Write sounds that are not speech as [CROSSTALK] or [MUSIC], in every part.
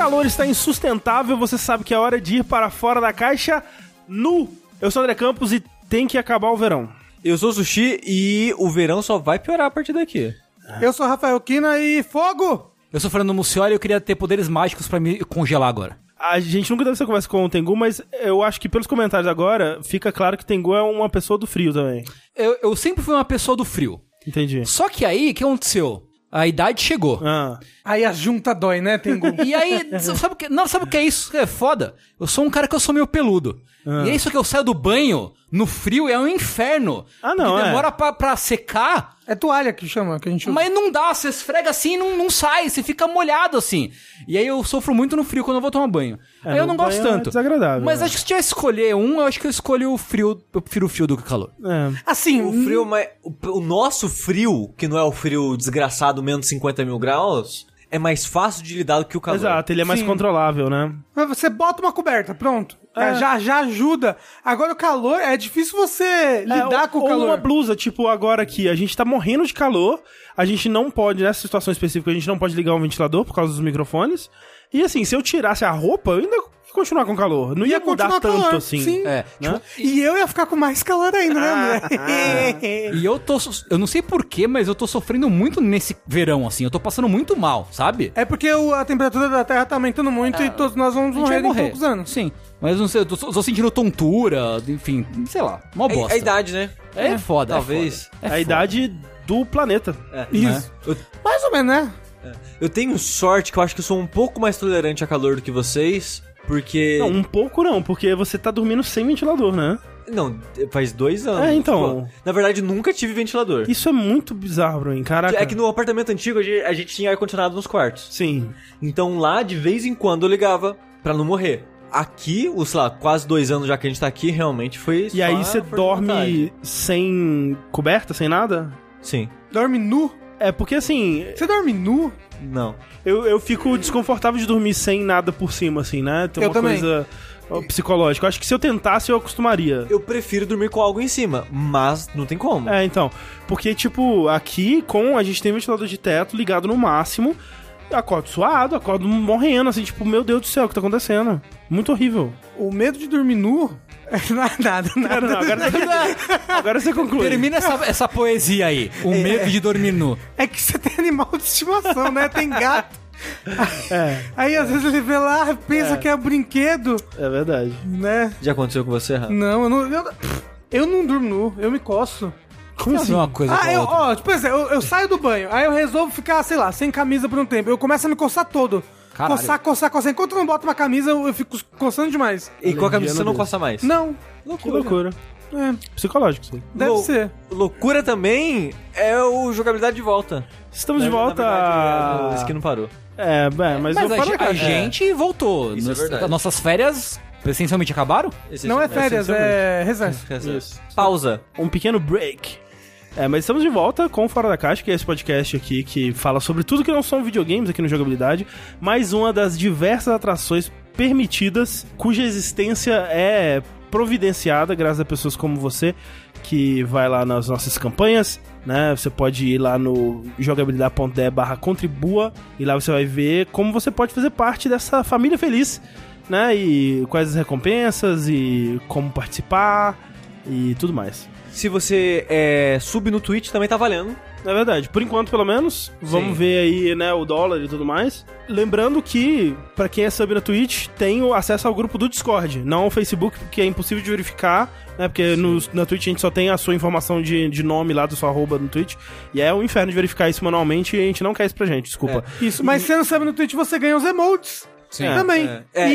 calor está insustentável, você sabe que é hora de ir para fora da caixa nu. Eu sou André Campos e tem que acabar o verão. Eu sou o Sushi e o verão só vai piorar a partir daqui. Eu sou Rafael Kina e fogo! Eu sou Fernando Mucioli e eu queria ter poderes mágicos pra me congelar agora. A gente nunca deve essa conversa com o Tengu, mas eu acho que pelos comentários agora, fica claro que Tengu é uma pessoa do frio também. Eu, eu sempre fui uma pessoa do frio. Entendi. Só que aí, o que aconteceu? A idade chegou. Ah, Aí a junta dói, né, Tengu? [LAUGHS] E aí, sabe o que? Não, sabe o que é isso? É foda. Eu sou um cara que eu sou meio peludo. E é isso que eu saio do banho no frio é um inferno. Ah, não, Porque é. demora pra, pra secar, É toalha que chama, que a gente usa. mas não dá. Você esfrega assim e não, não sai. Você fica molhado assim. E aí eu sofro muito no frio quando eu vou tomar banho. aí eu não gosto é tanto. desagradável, Mas né? acho que se tiver que escolher um, eu acho que eu escolho o frio. Eu prefiro o frio do que o calor. é. Assim, O frio, mas o, o nosso frio, que não é o frio desgraçado menos 50 mil graus, é mais fácil de lidar do que o calor. Exato, ele é mais Sim. controlável, né? Mas Você bota uma coberta, pronto. É, É. já, já ajuda. Agora o calor, é difícil você lidar É, com o ou calor. uma blusa, tipo, agora aqui, a gente tá morrendo de calor, a gente não pode, nessa situação específica, a gente não pode ligar um ventilador por causa dos microfones. E assim, se eu tirasse a roupa, eu ainda continuar com calor. Não ia, mudar continuar tanto calor, assim. Sim. É. Né? E eu ia ficar com mais calor ainda, né, Ah, André? E eu tô. Eu não sei porquê, mas eu tô sofrendo muito nesse verão, assim. Eu tô passando muito mal, sabe? É porque o- a temperatura da Terra tá aumentando muito e todos nós vamos vai morrer em morrer. poucos anos. Sim. Mas eu não sei, eu tô, tô sentindo tontura, enfim, sei lá, mó É, bosta. a idade, né? É foda. Talvez. É foda. É a foda. idade do planeta. É. Isso. Eu, Mais ou menos, né? eu tenho sorte que eu acho que eu sou um pouco mais tolerante a calor do que vocês, porque... Não, um pouco não, porque você tá dormindo sem ventilador, né? Não, faz dois anos. É, então. Pô, na verdade, nunca tive ventilador. Isso é muito bizarro mim, caraca. É que no apartamento antigo a gente, a gente tinha ar-condicionado nos quartos. Sim. Então lá, de vez em quando, eu ligava pra não morrer. Aqui, os, sei lá, quase dois anos já que a gente tá aqui, realmente foi E aí você dorme sem coberta, sem nada? Sim. Dorme nu. É porque assim, Você dorme nu? Não. eu, eu fico desconfortável de dormir sem nada por cima, assim, né? Tem Eu uma também. coisa psicológica. Eu acho que se eu tentasse, eu acostumaria. Eu prefiro dormir com algo em cima, mas não tem como. É, então. Porque, tipo, aqui com a gente tem ventilador de teto ligado no máximo. Acordo suado, acordo morrendo, assim, tipo, meu Deus do céu, o que tá acontecendo? Muito horrível. O medo de dormir nu [LAUGHS] nada, nada, Não, não, nada. agora, você, agora você conclui. Termina essa, essa poesia aí. O medo de dormir nu. É que você tem animal de estimação, né? Tem gato. É, [LAUGHS] Aí às vezes ele vê lá, pensa que é brinquedo, é verdade. né? Já aconteceu com você, Rafa? Não, eu não. Eu, eu não durmo nu, eu me coço. Como Fazer assim? uma coisa Ah, eu, outra. ó, tipo assim, eu, eu saio do banho, aí eu resolvo ficar, sei lá, sem camisa por um tempo. Eu começo a me coçar todo. Caralho. Coçar, coçar, coçar. Enquanto eu não boto uma camisa, eu, fico coçando demais. E com a camisa você não coça mais. Não, Que loucura. é, Psicológico, sim. deve Lou- ser. Loucura também é o jogabilidade de volta. Estamos de volta. Na verdade, a- é, esse que não parou. É, é, mas, Mas eu a, a caixa. gente voltou. Isso é Nos- verdade. Nossas férias essencialmente acabaram? Não é férias, esse é recesso. Pausa. um pequeno break. É, mas estamos de volta com Fora da Caixa, que é esse podcast aqui que fala sobre tudo que não são videogames aqui no Jogabilidade. Mais uma das diversas atrações permitidas, cuja existência é providenciada graças a pessoas como você, que vai lá nas nossas campanhas, né? Você pode ir lá no jogabilidade.de barra contribua e lá você vai ver como você pode fazer parte dessa família feliz, né? E quais as recompensas e como participar e tudo mais. Se você é sub no Twitch, também tá valendo. É verdade, por enquanto pelo menos. Vamos Sim. ver aí, né, o dólar e tudo mais. Lembrando que, pra quem é sub na Twitch, tem o acesso ao grupo do Discord, não ao Facebook, porque é impossível de verificar, né, porque no, na Twitch a gente só tem a sua informação de, de nome lá do seu arroba no Twitch, e é um inferno de verificar isso manualmente e a gente não quer isso pra gente, desculpa. Isso, mas você não sabe no Twitch, você ganha os emotes. Sim. Também. é. É. E,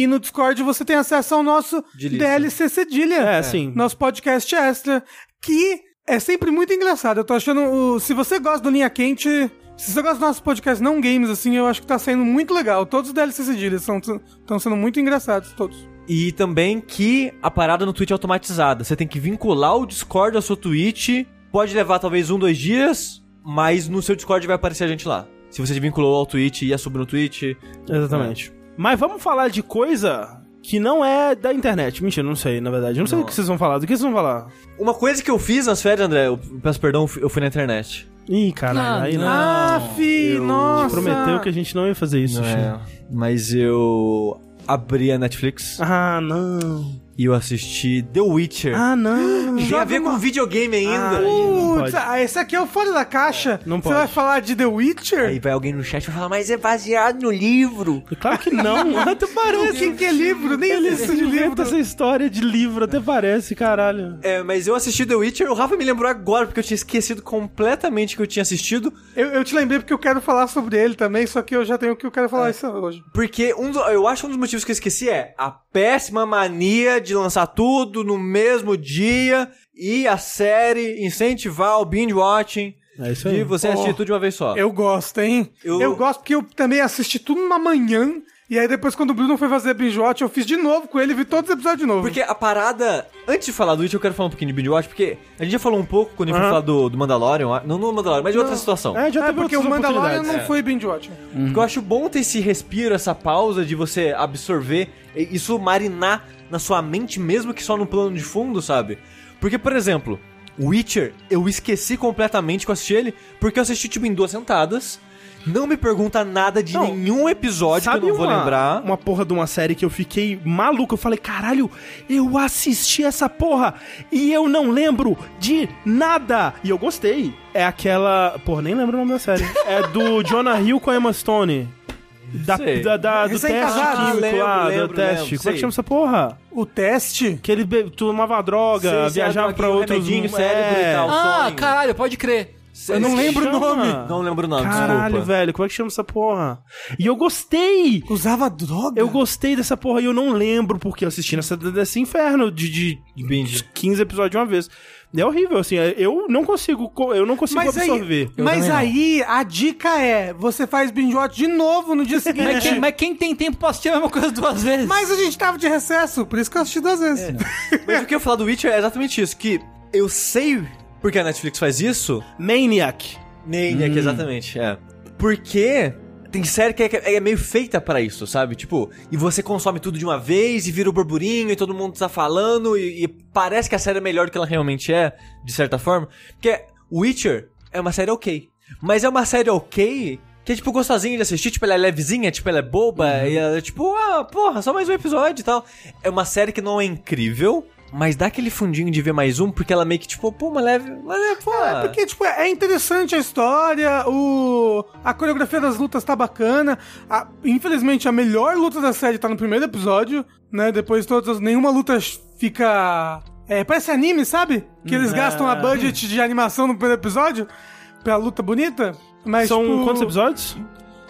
e- e no Discord você tem acesso ao nosso De lista. DLC Cedilha. É, sim. Nosso podcast extra, que é sempre muito engraçado. Eu tô achando. o- se você gosta do Linha Quente. Se você gosta dos nossos podcasts não games, assim, eu acho que tá saindo muito legal. Todos os DLC Cedilhas estão sendo muito engraçados, todos. E também que a parada no Twitch é automatizada. Você tem que vincular o Discord ao seu Twitch. Pode levar talvez um, dois dias, mas no seu Discord vai aparecer a gente lá. Se você vinculou ao Twitch e ia subir no Twitch. Exatamente. Mas vamos falar de coisa que não é da internet. Mentira, não sei, na verdade. Eu não sei Não. o que vocês vão falar. Do que vocês vão falar? Uma coisa que eu fiz nas férias, André, eu peço perdão, eu fui na internet. Ih, caralho, aí não. Ah, fi, nossa. Prometeu que a gente não ia fazer isso, Não é, mas eu abri a Netflix Ah, não. E eu assisti The Witcher. Ah, não. Tem a ver com videogame ainda. Ai. Não Putz, ah, esse aqui é o fora da caixa. Não Você pode. vai falar de The Witcher? Aí vai alguém no chat e vai falar, mas é baseado no livro. Claro que não. [LAUGHS] Até O parece. que, que é livro? Nem existe de livro. inventa essa história de livro, até parece, caralho. É, mas eu assisti The Witcher, o Rafa me lembrou agora, porque eu tinha esquecido completamente que eu tinha assistido. Eu, eu te lembrei porque eu quero falar sobre ele também, só que eu já tenho o que eu quero falar isso hoje. Porque um do- eu acho que um dos motivos que eu esqueci é a péssima mania de lançar tudo no mesmo dia e a série incentivar o binge watching É isso de aí. você Oh. assistir tudo de uma vez só. Eu gosto, hein? Eu- Eu... gosto porque eu também assisti tudo numa manhã. E aí depois, quando o Bruno foi fazer binge watch, eu fiz de novo com ele e vi todos os episódios de novo. Porque a parada. Antes de falar do Witcher, eu quero falar um pouquinho de binge watch, porque a gente já falou um pouco quando a gente foi Aham. falar do, do Mandalorian, não no Mandalorian, mas de outra situação. É, já é, porque o Mandalorian não foi binge watch. Porque eu acho bom ter esse respiro, essa pausa de você absorver, e isso marinar na sua mente, mesmo que só no plano de fundo, sabe? Porque, por exemplo, Witcher, eu esqueci completamente que eu assisti ele, porque eu assisti tipo em duas sentadas. Não me pergunta nada de Não, nenhum episódio que eu não vou uma, lembrar. Uma porra de uma série que eu fiquei maluco. Eu falei, caralho, eu assisti essa porra e eu não lembro de nada. E eu gostei. É aquela. Porra, nem lembro o nome da série. é do Jonah Hill com a Emma Stone. Da, Sei. da, da- do teste Recém-casado. químico Lembro, lá, lembro, do teste. lembro, Como é que chama essa porra? O teste. Que ele be- tomava droga, Sei, viajava aquele pra outros... cérebro e tal. Ah, sonho. caralho, pode crer. Eu não lembro o nome. Não lembro o nome, Caralho, desculpa. velho, como é que chama essa porra? E eu gostei! Usava droga? Eu gostei dessa porra e eu não lembro porque eu assisti nessa, desse inferno de, de, De binge. 15 episódios de uma vez. É horrível, assim, eu não consigo, co- eu não consigo Mas absorver. aí, mas aí, a dica é, você faz binge watch de novo no dia Mas seguinte. quem, mas quem tem tempo pra assistir a mesma coisa duas vezes? Mas a gente tava de recesso, por isso que eu assisti duas vezes. [LAUGHS] Mas o que eu ia falar do Witcher é exatamente isso, que eu sei porque a Netflix faz isso, Maniac. Maniac, exatamente, é. Porque tem série que é, é meio feita pra isso, sabe? Tipo, e você consome tudo de uma vez e vira o burburinho e todo mundo tá falando e, e parece que a série é melhor do que ela realmente é, de certa forma. Porque Witcher é uma série ok. Mas é uma série ok que é, tipo, gostosinha de assistir. Tipo, ela é levezinha, tipo, ela é boba. E ela é tipo, ah, porra, só mais um episódio e tal. É uma série que não é incrível, mas dá aquele fundinho de ver mais um, porque ela meio que, tipo, pô, uma leve... Mas é, pô... É, porque, tipo, é interessante a história, o... a coreografia das lutas tá bacana. A- Infelizmente, a melhor luta da série tá no primeiro episódio, né? Depois todas, nenhuma luta fica... É, parece anime, sabe? Que eles Hum, gastam a budget de animação no primeiro episódio pra luta bonita. Mas, São tipo, quantos episódios?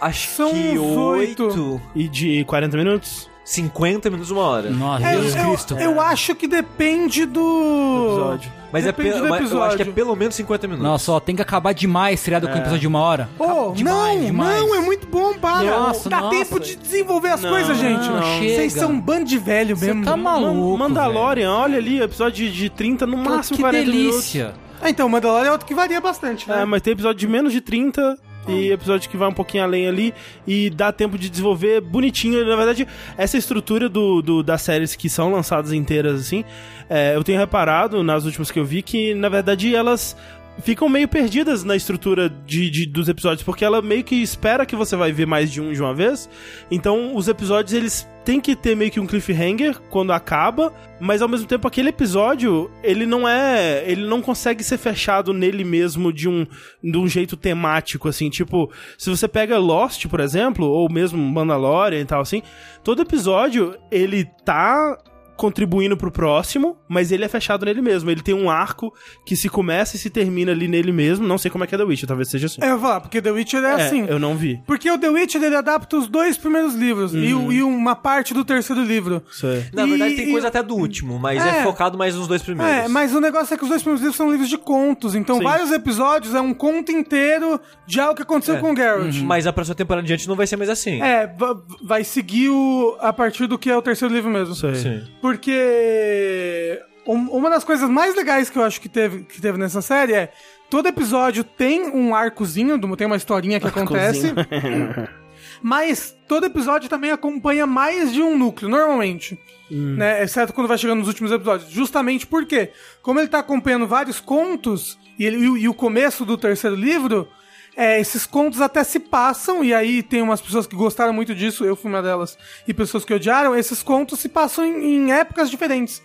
Acho São que oito... E de 40 minutos? 50 minutos, uma hora. Nossa, É, Jesus eu, Cristo. eu acho que depende do... Episódio. Mas, é Depende pe- do mas eu acho que é episódio. pelo menos 50 minutos. Nossa, ó, tem que acabar demais seriado com episódio de uma hora. Oh, Demais, não, demais. não, é muito bom, para. Nossa, Dá nossa. tempo de desenvolver as Não, coisas, gente. não. Vocês Chega. são um bando de velho Você mesmo. tá maluco, Mandalorian, olha ali, episódio de, de 30, no velho. máximo que 40 delícia. minutos. Ah, então, o Mandalorian é outro que varia bastante, né? É, mas tem episódio de menos de 30 e episódio que vai um pouquinho além ali e dá tempo de desenvolver bonitinho. Na verdade, essa estrutura do, do- das séries que são lançadas inteiras, assim, é, eu tenho reparado nas últimas que eu vi que, na verdade, elas ficam meio perdidas na estrutura de, de- dos episódios, porque ela meio que espera que você vai ver mais de um de uma vez. Então, os episódios, eles têm que ter meio que um cliffhanger quando acaba, mas ao mesmo tempo aquele episódio, ele não é, ele não consegue ser fechado nele mesmo de um de um jeito temático assim, tipo, se você pega Lost, por exemplo, ou mesmo Mandalorian e tal assim, todo episódio ele tá contribuindo pro próximo, mas ele é fechado nele mesmo. Ele tem um arco que se começa e se termina ali nele mesmo. Não sei como é que é The Witcher, talvez seja assim. É, eu vou falar, porque The Witcher é, É, assim. eu não vi. Porque o The Witcher, ele adapta os dois primeiros livros e, o- e uma parte do terceiro livro. Aí. Na verdade, E- tem e- coisa até do último, mas é, É. focado mais nos dois primeiros. É, mas o negócio é que os dois primeiros livros são livros de contos, então Sim. vários episódios é um conto inteiro de algo que aconteceu com o Geralt. Mas a próxima temporada adiante não vai ser mais assim. É, va- vai seguir o, a partir do que é o terceiro livro mesmo. Aí. Sim. Porque um- uma das coisas mais legais que eu acho que teve, que teve nessa série é todo episódio tem um arcozinho, tem uma historinha que acontece. [LAUGHS] Mas todo episódio também acompanha mais de um núcleo, normalmente. Né? Exceto quando vai chegando nos últimos episódios. Justamente porque, como ele tá acompanhando vários contos, e, ele- e o começo do terceiro livro, é, esses contos até se passam, e aí tem umas pessoas que gostaram muito disso, eu fui uma delas, e pessoas que odiaram, esses contos se passam em, em épocas diferentes.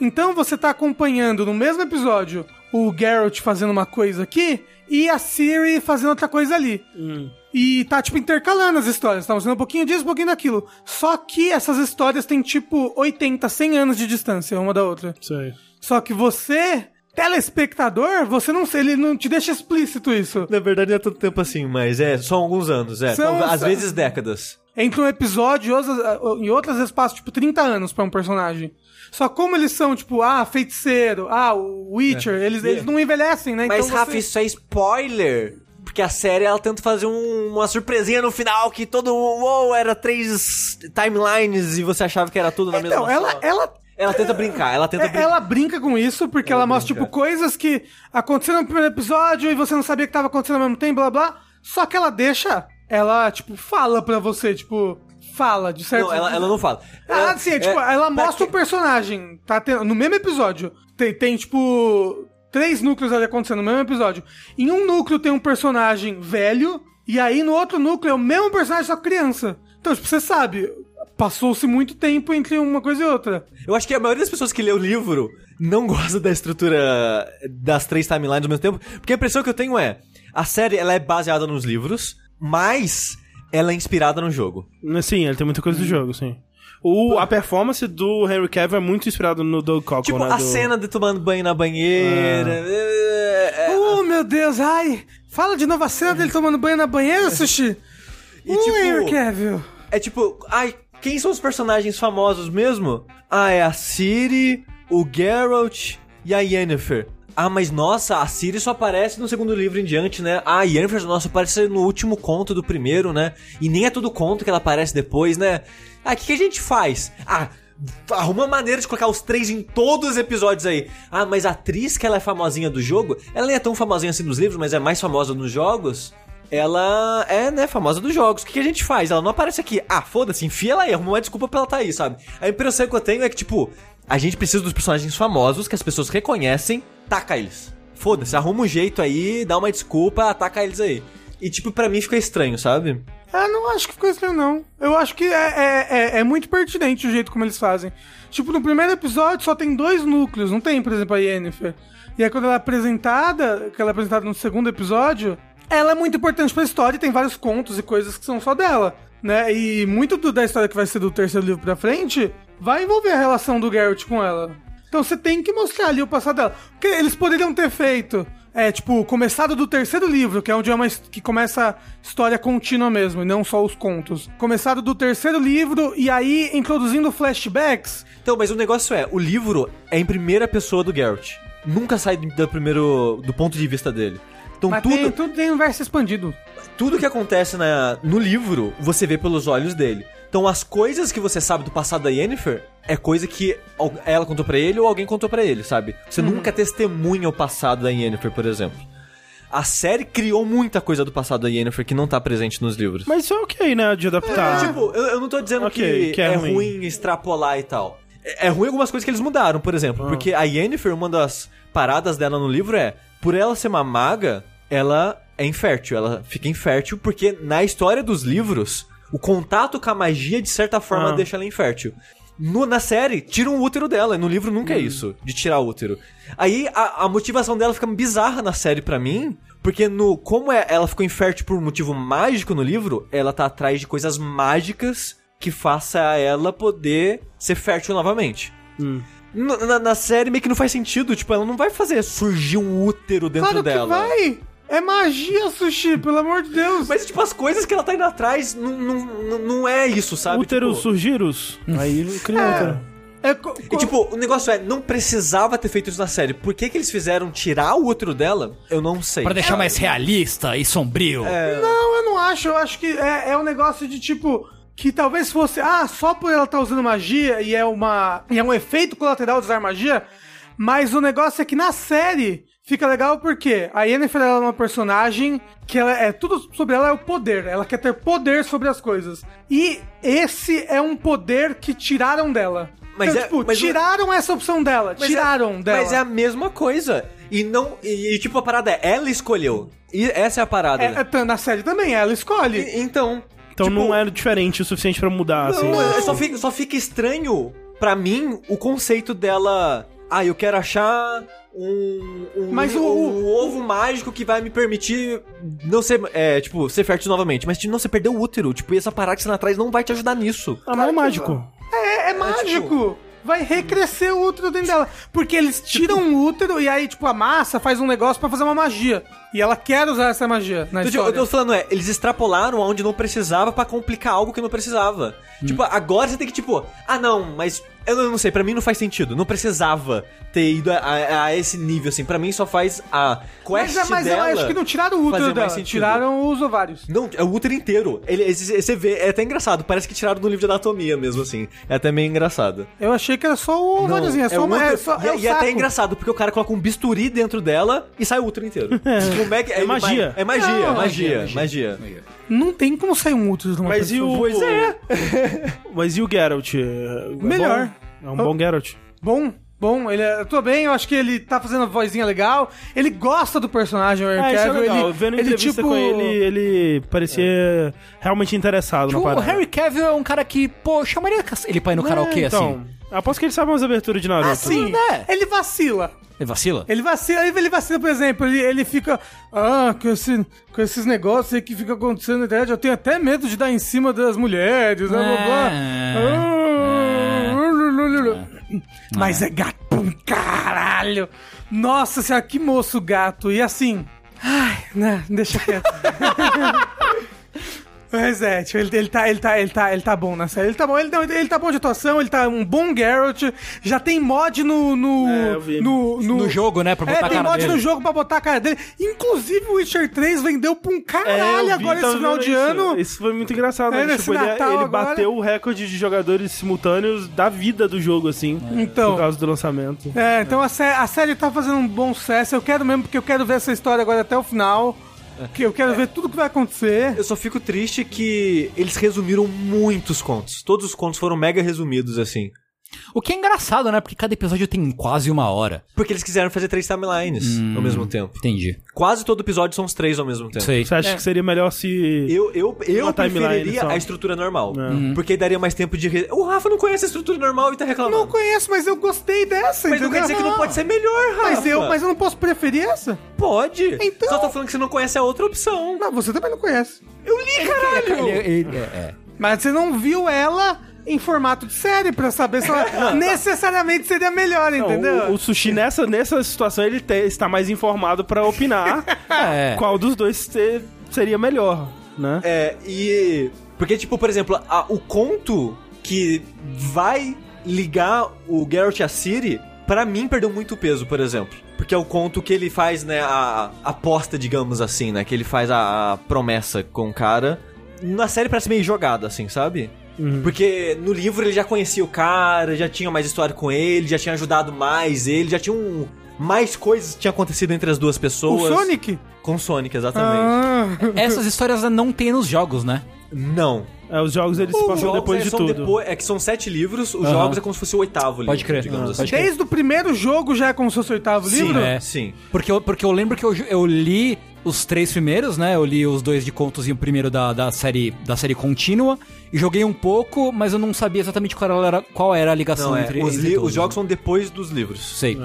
Então você tá acompanhando no mesmo episódio o Geralt fazendo uma coisa aqui e a Ciri fazendo outra coisa ali. E tá, tipo, intercalando as histórias. Tá mostrando um pouquinho disso, um pouquinho daquilo. Só que essas histórias têm, tipo, 80, 100 anos de distância uma da outra. Sei. Só que você, telespectador, você não ele não te deixa explícito isso. Na verdade não é tanto tempo assim, mas é, são alguns anos, é. São- Talvez- às são- vezes décadas. Entre um episódio e outras, e outras vezes passa, tipo, 30 anos pra um personagem. Só como eles são, tipo, ah, feiticeiro, ah, o Witcher, eles, eles não envelhecem, né? Mas, então Rafa, você... isso é spoiler. Porque a série, ela tenta fazer um- uma surpresinha no final, que todo, uou, era três timelines e você achava que era tudo na Então, mesma ela, só. ela Ela tenta brincar, ela tenta É, brincar. ela brinca com isso, porque ela, mostra, brinca. tipo, coisas que aconteceram no primeiro episódio e você não sabia que tava acontecendo ao mesmo tempo, blá blá. Só que ela deixa, ela, tipo, fala pra você, tipo, fala de certo. Não, ela, ela não fala. Ah, Ela- sim, é, tipo, ela pra mostra que- um personagem, tá tendo, no mesmo episódio. Tem, tem, tipo, três núcleos ali acontecendo no mesmo episódio. Em um núcleo tem um personagem velho, e aí no outro núcleo é o mesmo personagem, só criança. Então, tipo, você sabe, passou-se muito tempo entre uma coisa e outra. Eu acho que a maioria das pessoas que lê o livro não [LAUGHS] gosta da estrutura das três timelines ao mesmo tempo, porque a impressão que eu tenho é, a série ela é baseada nos livros, mas ela é inspirada no jogo. Sim, ele tem muita coisa do jogo, sim. O, a performance do Henry Cavill é muito inspirado no Doug Cockle, Tipo, né? a do- cena de tomando banho na banheira. é- é- Oh, meu Deus, ai! Fala de novo a cena dele tomando banho na banheira, Sushi! E, uh, tipo, Henry Cavill! É tipo, ai, quem são os personagens famosos mesmo? Ah, é a Ciri, o Geralt e a Yennefer. Ah, mas nossa, a Ciri só aparece no segundo livro em diante, né? Ah, a Yennefer, nossa, aparece no último conto do primeiro, né? E nem é todo conto que ela aparece depois, né? Ah, o que, que a gente faz? Ah, arruma maneira de colocar os três em todos os episódios aí. Ah, mas a atriz que ela é famosinha do jogo, ela nem é tão famosinha assim nos livros, mas é mais famosa nos jogos. Ela é, né, famosa dos jogos. O que, que a gente faz? Ela não aparece aqui. Ah, foda-se, enfia ela aí, arruma uma desculpa pra ela tá aí, sabe? A impressão que eu tenho é que, tipo, a gente precisa dos personagens famosos que as pessoas reconhecem, taca eles. Foda-se, arruma um jeito aí, dá uma desculpa, ataca eles aí. E, tipo, pra mim fica estranho, sabe? Ah, não acho que ficou estranho, não. Eu acho que é, é, é, é muito pertinente o jeito como eles fazem. Tipo, no primeiro episódio só tem dois núcleos, não tem, por exemplo, a Yennefer. E aí quando ela é apresentada, que ela é apresentada no segundo episódio, ela é muito importante pra história e tem vários contos e coisas que são só dela, né? E muito do- da história que vai ser do terceiro livro pra frente vai envolver a relação do Geralt com ela. Então você tem que mostrar ali o passado dela. Porque eles poderiam ter feito, é, tipo, começado do terceiro livro, que é onde é uma que começa a história contínua mesmo, e não só os contos. Começado do terceiro livro e aí introduzindo flashbacks. Então, mas o negócio é, o livro é em primeira pessoa do Geralt. Nunca sai do primeiro. do ponto de vista dele. Então Mas tudo. tem, tudo tem um verso expandido. tudo que acontece na, no livro, você vê pelos olhos dele. Então as coisas que você sabe do passado da Yennefer é coisa que ela contou pra ele ou alguém contou pra ele, sabe? Você nunca testemunha o passado da Yennefer, por exemplo. A série criou muita coisa do passado da Yennefer que não tá presente nos livros. Mas isso é ok, né? De adaptar. Tipo, eu, eu não tô dizendo Ok, que, que é é, ruim. ruim. extrapolar e tal. É, é ruim algumas coisas que eles mudaram, por exemplo. Porque a Yennefer, uma das paradas dela no livro é, por ela ser uma maga, ela é infértil. Ela fica infértil porque na história dos livros, o contato com a magia, de certa forma, Ah. deixa ela infértil. No- na série, tira um útero dela, e no livro nunca é isso, de tirar útero. Aí a, a motivação dela fica bizarra na série pra mim, porque no como é- ela ficou infértil por um motivo mágico no livro, ela tá atrás de coisas mágicas que faça ela poder ser fértil novamente. No- Na, na série meio que não faz sentido, tipo, ela não vai fazer surgir um útero dentro Claro dela. que vai! É magia, Sushi, pelo amor de Deus! Mas, tipo, as coisas que ela tá indo atrás não, não, não- é isso, sabe? Útero Tipo, surgiros. Aí ele cria útero. É co- E tipo, o negócio é, não precisava ter feito isso na série. Por que, que eles fizeram tirar o útero dela? Eu não sei. Pra deixar mais realista e sombrio. Não, eu não acho. Eu acho que é, é um negócio de tipo. Que talvez fosse. Ah, só por ela estar usando magia e é uma. E é um efeito colateral de usar magia. Mas o negócio é que na série fica legal porque a Yennefer ela é uma personagem que ela é tudo sobre ela é o poder. Ela quer ter poder sobre as coisas. E esse é um poder que tiraram dela. Mas então, é- tipo, mas o- tiraram essa opção dela. Mas tiraram é, dela. Mas é a mesma coisa. E não. E, e, tipo, a parada é, ela escolheu. E essa é a parada. É, é, tá, na série também, ela escolhe. E- então. Então tipo, não é diferente o suficiente pra mudar, assim. Não, é- só, fica, só fica estranho pra mim o conceito dela. Ah, eu quero achar um, um, Mas o- um ovo mágico que vai me permitir não ser, é, tipo, ser fértil novamente. Mas tipo, não, você perdeu o útero. Tipo, e essa parada que você não atrás não vai te ajudar nisso. Ah, mas é mágico. É, é mágico. Vai recrescer o útero dentro dela. Porque eles tiram o útero e aí, tipo, a massa faz um negócio pra fazer uma magia. E ela quer usar essa magia na Então, tipo, história. eu tô falando, é, eles extrapolaram aonde não precisava pra complicar algo que não precisava. Hum. Tipo, agora você tem que, tipo, ah, não, mas eu não, sei, pra mim não faz sentido. Não precisava ter ido a, a- a esse nível, assim. Pra mim só faz a quest Mas, é- mas dela. eu acho que não tiraram o útero dela. Tiraram os ovários. Não, é o útero inteiro. Ele, você vê, é até engraçado. Parece que tiraram do livro de anatomia mesmo, assim. É até meio engraçado. Eu achei que era só o ováriozinho. É, só o uma. É, só, e é é até engraçado, porque o cara coloca um bisturi dentro dela e sai o útero inteiro. [LAUGHS] Como é, que, É magia. É magia, Não, magia, magia. Não tem como sair um útero de uma Mas e pessoa. o. Pois é. Mas e o Geralt? É Melhor. bom? É um bom Geralt. Bom, bom, ele é, eu tô bem, eu acho que ele tá fazendo a vozinha legal. Ele gosta do personagem, o Henry É, isso é Cavill, legal. Ele, Vendo ele entrevista tipo com ele, ele parecia realmente interessado Tipo, na o parada. Harry Cavill é um cara que, pô, chamaria ele pra ir no karaokê, É, então, assim. Aposto que ele sabe umas aberturas de Naruto. assim, né? ele vacila. Ele vacila? Ele vacila, ele, vacila, por exemplo, ele, ele fica. Ah, com, esse, com esses negócios aí que fica acontecendo na internet, eu tenho até medo de dar em cima das mulheres, blá blá blá. Ah, Mas é gato caralho! Nossa senhora, que moço gato! E assim. Ai, né, deixa quieto. [LAUGHS] Mas é, tipo, ele, ele, tá, ele, tá, ele, tá, ele tá bom na série. Ele tá bom, ele, ele tá bom de atuação, ele tá um bom Geralt. Já tem mod no. No, É, eu vi. no, No jogo, né, pra botar é, a tem cara mod dele. no jogo pra botar a cara dele. Inclusive, o Witcher 3 vendeu pra um É, caralho vi, agora tava esse final de isso. ano. Isso foi muito engraçado. É, né? nesse Tipo, ele, Natal ele agora. bateu o recorde de jogadores simultâneos da vida do jogo, assim. Então. Por causa do lançamento. É, então a, sé a série tá fazendo um bom sucesso. Eu quero mesmo, porque eu quero ver essa história agora até o final. Que eu quero ver tudo que vai acontecer. Eu só fico triste que eles resumiram muitos contos. Todos os contos foram mega resumidos, assim. O que é engraçado, né? Porque cada episódio tem quase uma hora. Porque eles quiseram fazer três timelines ao mesmo tempo. Entendi. Quase todo episódio são os três ao mesmo tempo. Sei. Você acha que seria melhor se. Eu, eu, eu preferiria só. a estrutura normal. É. Porque daria mais tempo de. O Rafa não conhece a estrutura normal e tá reclamando. Não conheço, mas eu gostei dessa, mas não entendeu? quer dizer que não pode ser melhor, Rafa. Mas eu, mas eu não posso preferir essa? Pode. Então- Só tô falando que você não conhece a outra opção. Não, você também não conhece. Eu li, [LAUGHS] caralho. Ele- ele- é, é. Mas você não viu ela em formato de série pra saber se ela [LAUGHS] necessariamente seria melhor, Não, entendeu? o, o Sushi, nessa, nessa situação, ele te- está mais informado pra opinar [LAUGHS] É. qual dos dois te- seria melhor, né? É, e. Porque, tipo, por exemplo, a- o conto que vai ligar o Geralt a Ciri, pra mim perdeu muito peso, por exemplo. Porque é o conto que ele faz, né, a aposta, digamos assim, né? Que ele faz a, a promessa com o cara. Na série parece meio jogado, assim, sabe? Porque no livro ele já conhecia o cara, já tinha mais história com ele, já tinha ajudado mais ele, já tinha um. Mais coisas que tinham acontecido entre as duas pessoas. Sonic? Com o Sonic, exatamente. Ah, Essas histórias não tem nos jogos, né? Não. É, os jogos eles se Os passam jogos depois é, de tudo. depois- é que são sete livros, os jogos é como se fosse o oitavo livro, Pode crer. digamos assim. desde o primeiro jogo já é como se fosse o oitavo Sim, livro? É. sim. Porque eu, porque eu lembro que eu, eu li os três primeiros, né? Eu li os dois de contos e o primeiro da, da, série, da série contínua. E joguei um pouco, mas eu não sabia exatamente qual era, qual era a ligação Não, é, entre, os, entre todos, os jogos né? são depois dos livros. Sei.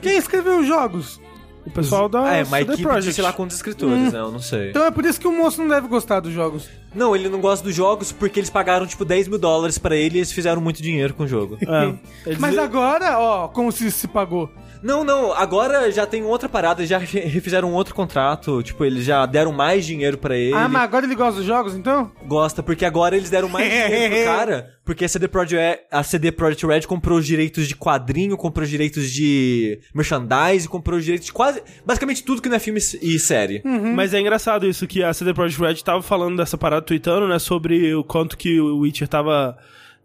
Quem escreveu os jogos? O pessoal da Ah, é, CD equipe de Projekt. sei lá quantos escritores, né? Eu não sei. Então é por isso que o moço não deve gostar dos jogos. Não, ele não gosta dos jogos porque eles pagaram, tipo, 10 mil dólares pra ele e eles fizeram muito dinheiro com o jogo. É. Eles- Mas agora, ó, como se se pagou. Não, não, agora já tem outra parada, eles já re- [LAUGHS] refizeram um outro contrato, tipo, eles já deram mais dinheiro pra ele. Ah, mas agora ele gosta dos jogos, então? Gosta, porque agora eles deram mais dinheiro pro [LAUGHS] cara, porque a CD Projekt, a CD Projekt Red comprou os direitos de quadrinho, comprou os direitos de merchandise, comprou os direitos de quase, basicamente tudo que não é filme e série. Mas é engraçado isso, que a CD Projekt Red tava falando dessa parada, tweetando, né, sobre o quanto que o Witcher tava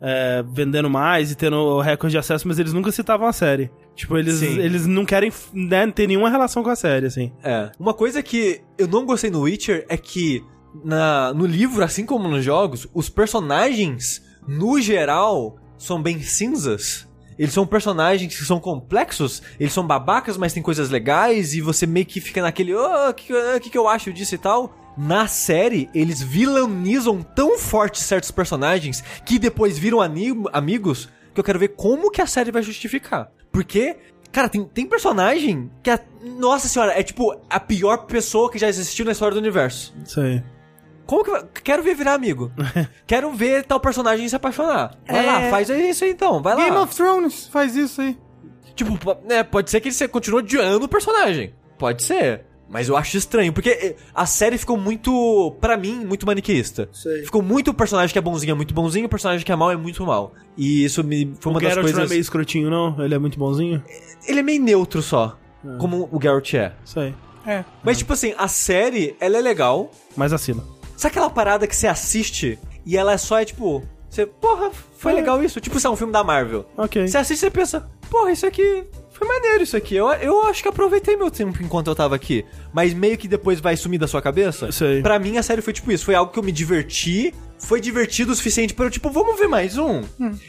é, vendendo mais e tendo recorde de acesso, mas eles nunca citavam a série. Tipo, eles, Sim. eles não querem né, ter nenhuma relação com a série, assim. É. Uma coisa que eu não gostei no Witcher é que na, no livro, assim como nos jogos, os personagens, no geral, são bem cinzas. Eles são personagens que são complexos, eles são babacas, mas tem coisas legais, e você meio que fica naquele, oh, o que, que, que eu acho disso e tal. Na série, eles vilanizam tão forte certos personagens que depois viram amigos que eu quero ver como que a série vai justificar. Porque, cara, tem, tem personagem que é. Nossa senhora, é tipo a pior pessoa que já existiu na história do universo. Isso aí. Como que. vai- Quero ver virar amigo. [LAUGHS] quero ver tal personagem se apaixonar. Vai É. lá, faz isso aí então, vai lá. Game of Thrones faz isso aí. Tipo, po- né, pode ser que ele continue odiando o personagem. Pode ser. Mas eu acho estranho, porque eh, a série ficou muito, pra mim, muito maniqueísta. Sei. Ficou muito o personagem que é bonzinho é muito bonzinho, o personagem que é mal é muito mal. E isso me foi O uma das Geralt não é coisas. meio escrotinho, não? Ele é muito bonzinho? Ele é meio neutro só, como o Geralt é. Isso aí. É. Mas tipo assim, a série, ela é legal. Mas assina. Sabe aquela parada que você assiste e ela é só é tipo, você, porra, foi É. legal isso. Tipo, isso é um filme da Marvel. Ok. Você assiste e você pensa, porra, isso aqui foi maneiro isso aqui. Eu, eu acho que aproveitei meu tempo enquanto eu tava aqui. Mas meio que depois vai sumir da sua cabeça. Sei. Pra mim, a série foi tipo isso. Foi algo que eu me diverti. Foi divertido o suficiente pra eu, tipo, vamos ver mais um.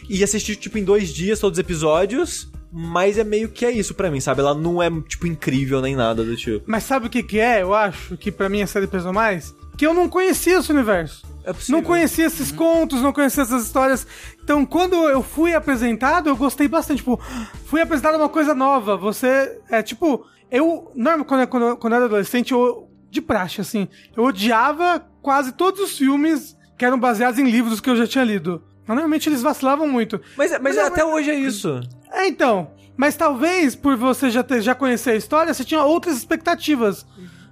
E assistir, tipo, em dois dias todos os episódios. Mas é meio que é isso pra mim, sabe? Ela não é, tipo, incrível nem nada do tipo. Mas sabe o que que é, eu acho, que pra mim a série pesou mais? Que eu não conhecia esse universo. É possível. Não conhecia esses contos, não conhecia essas histórias. Então, quando eu fui apresentado, eu gostei bastante. Tipo, fui apresentado uma coisa nova. Você, é tipo, eu, normal, quando, eu- quando, quando eu era adolescente, eu, de praxe, assim, eu odiava quase todos os filmes que eram baseados em livros que eu já tinha lido. Normalmente eles vacilavam muito. Mas, mas, Mas até hoje é isso. É, então. Mas talvez, por você já, ter, já conhecer a história, você tinha outras expectativas.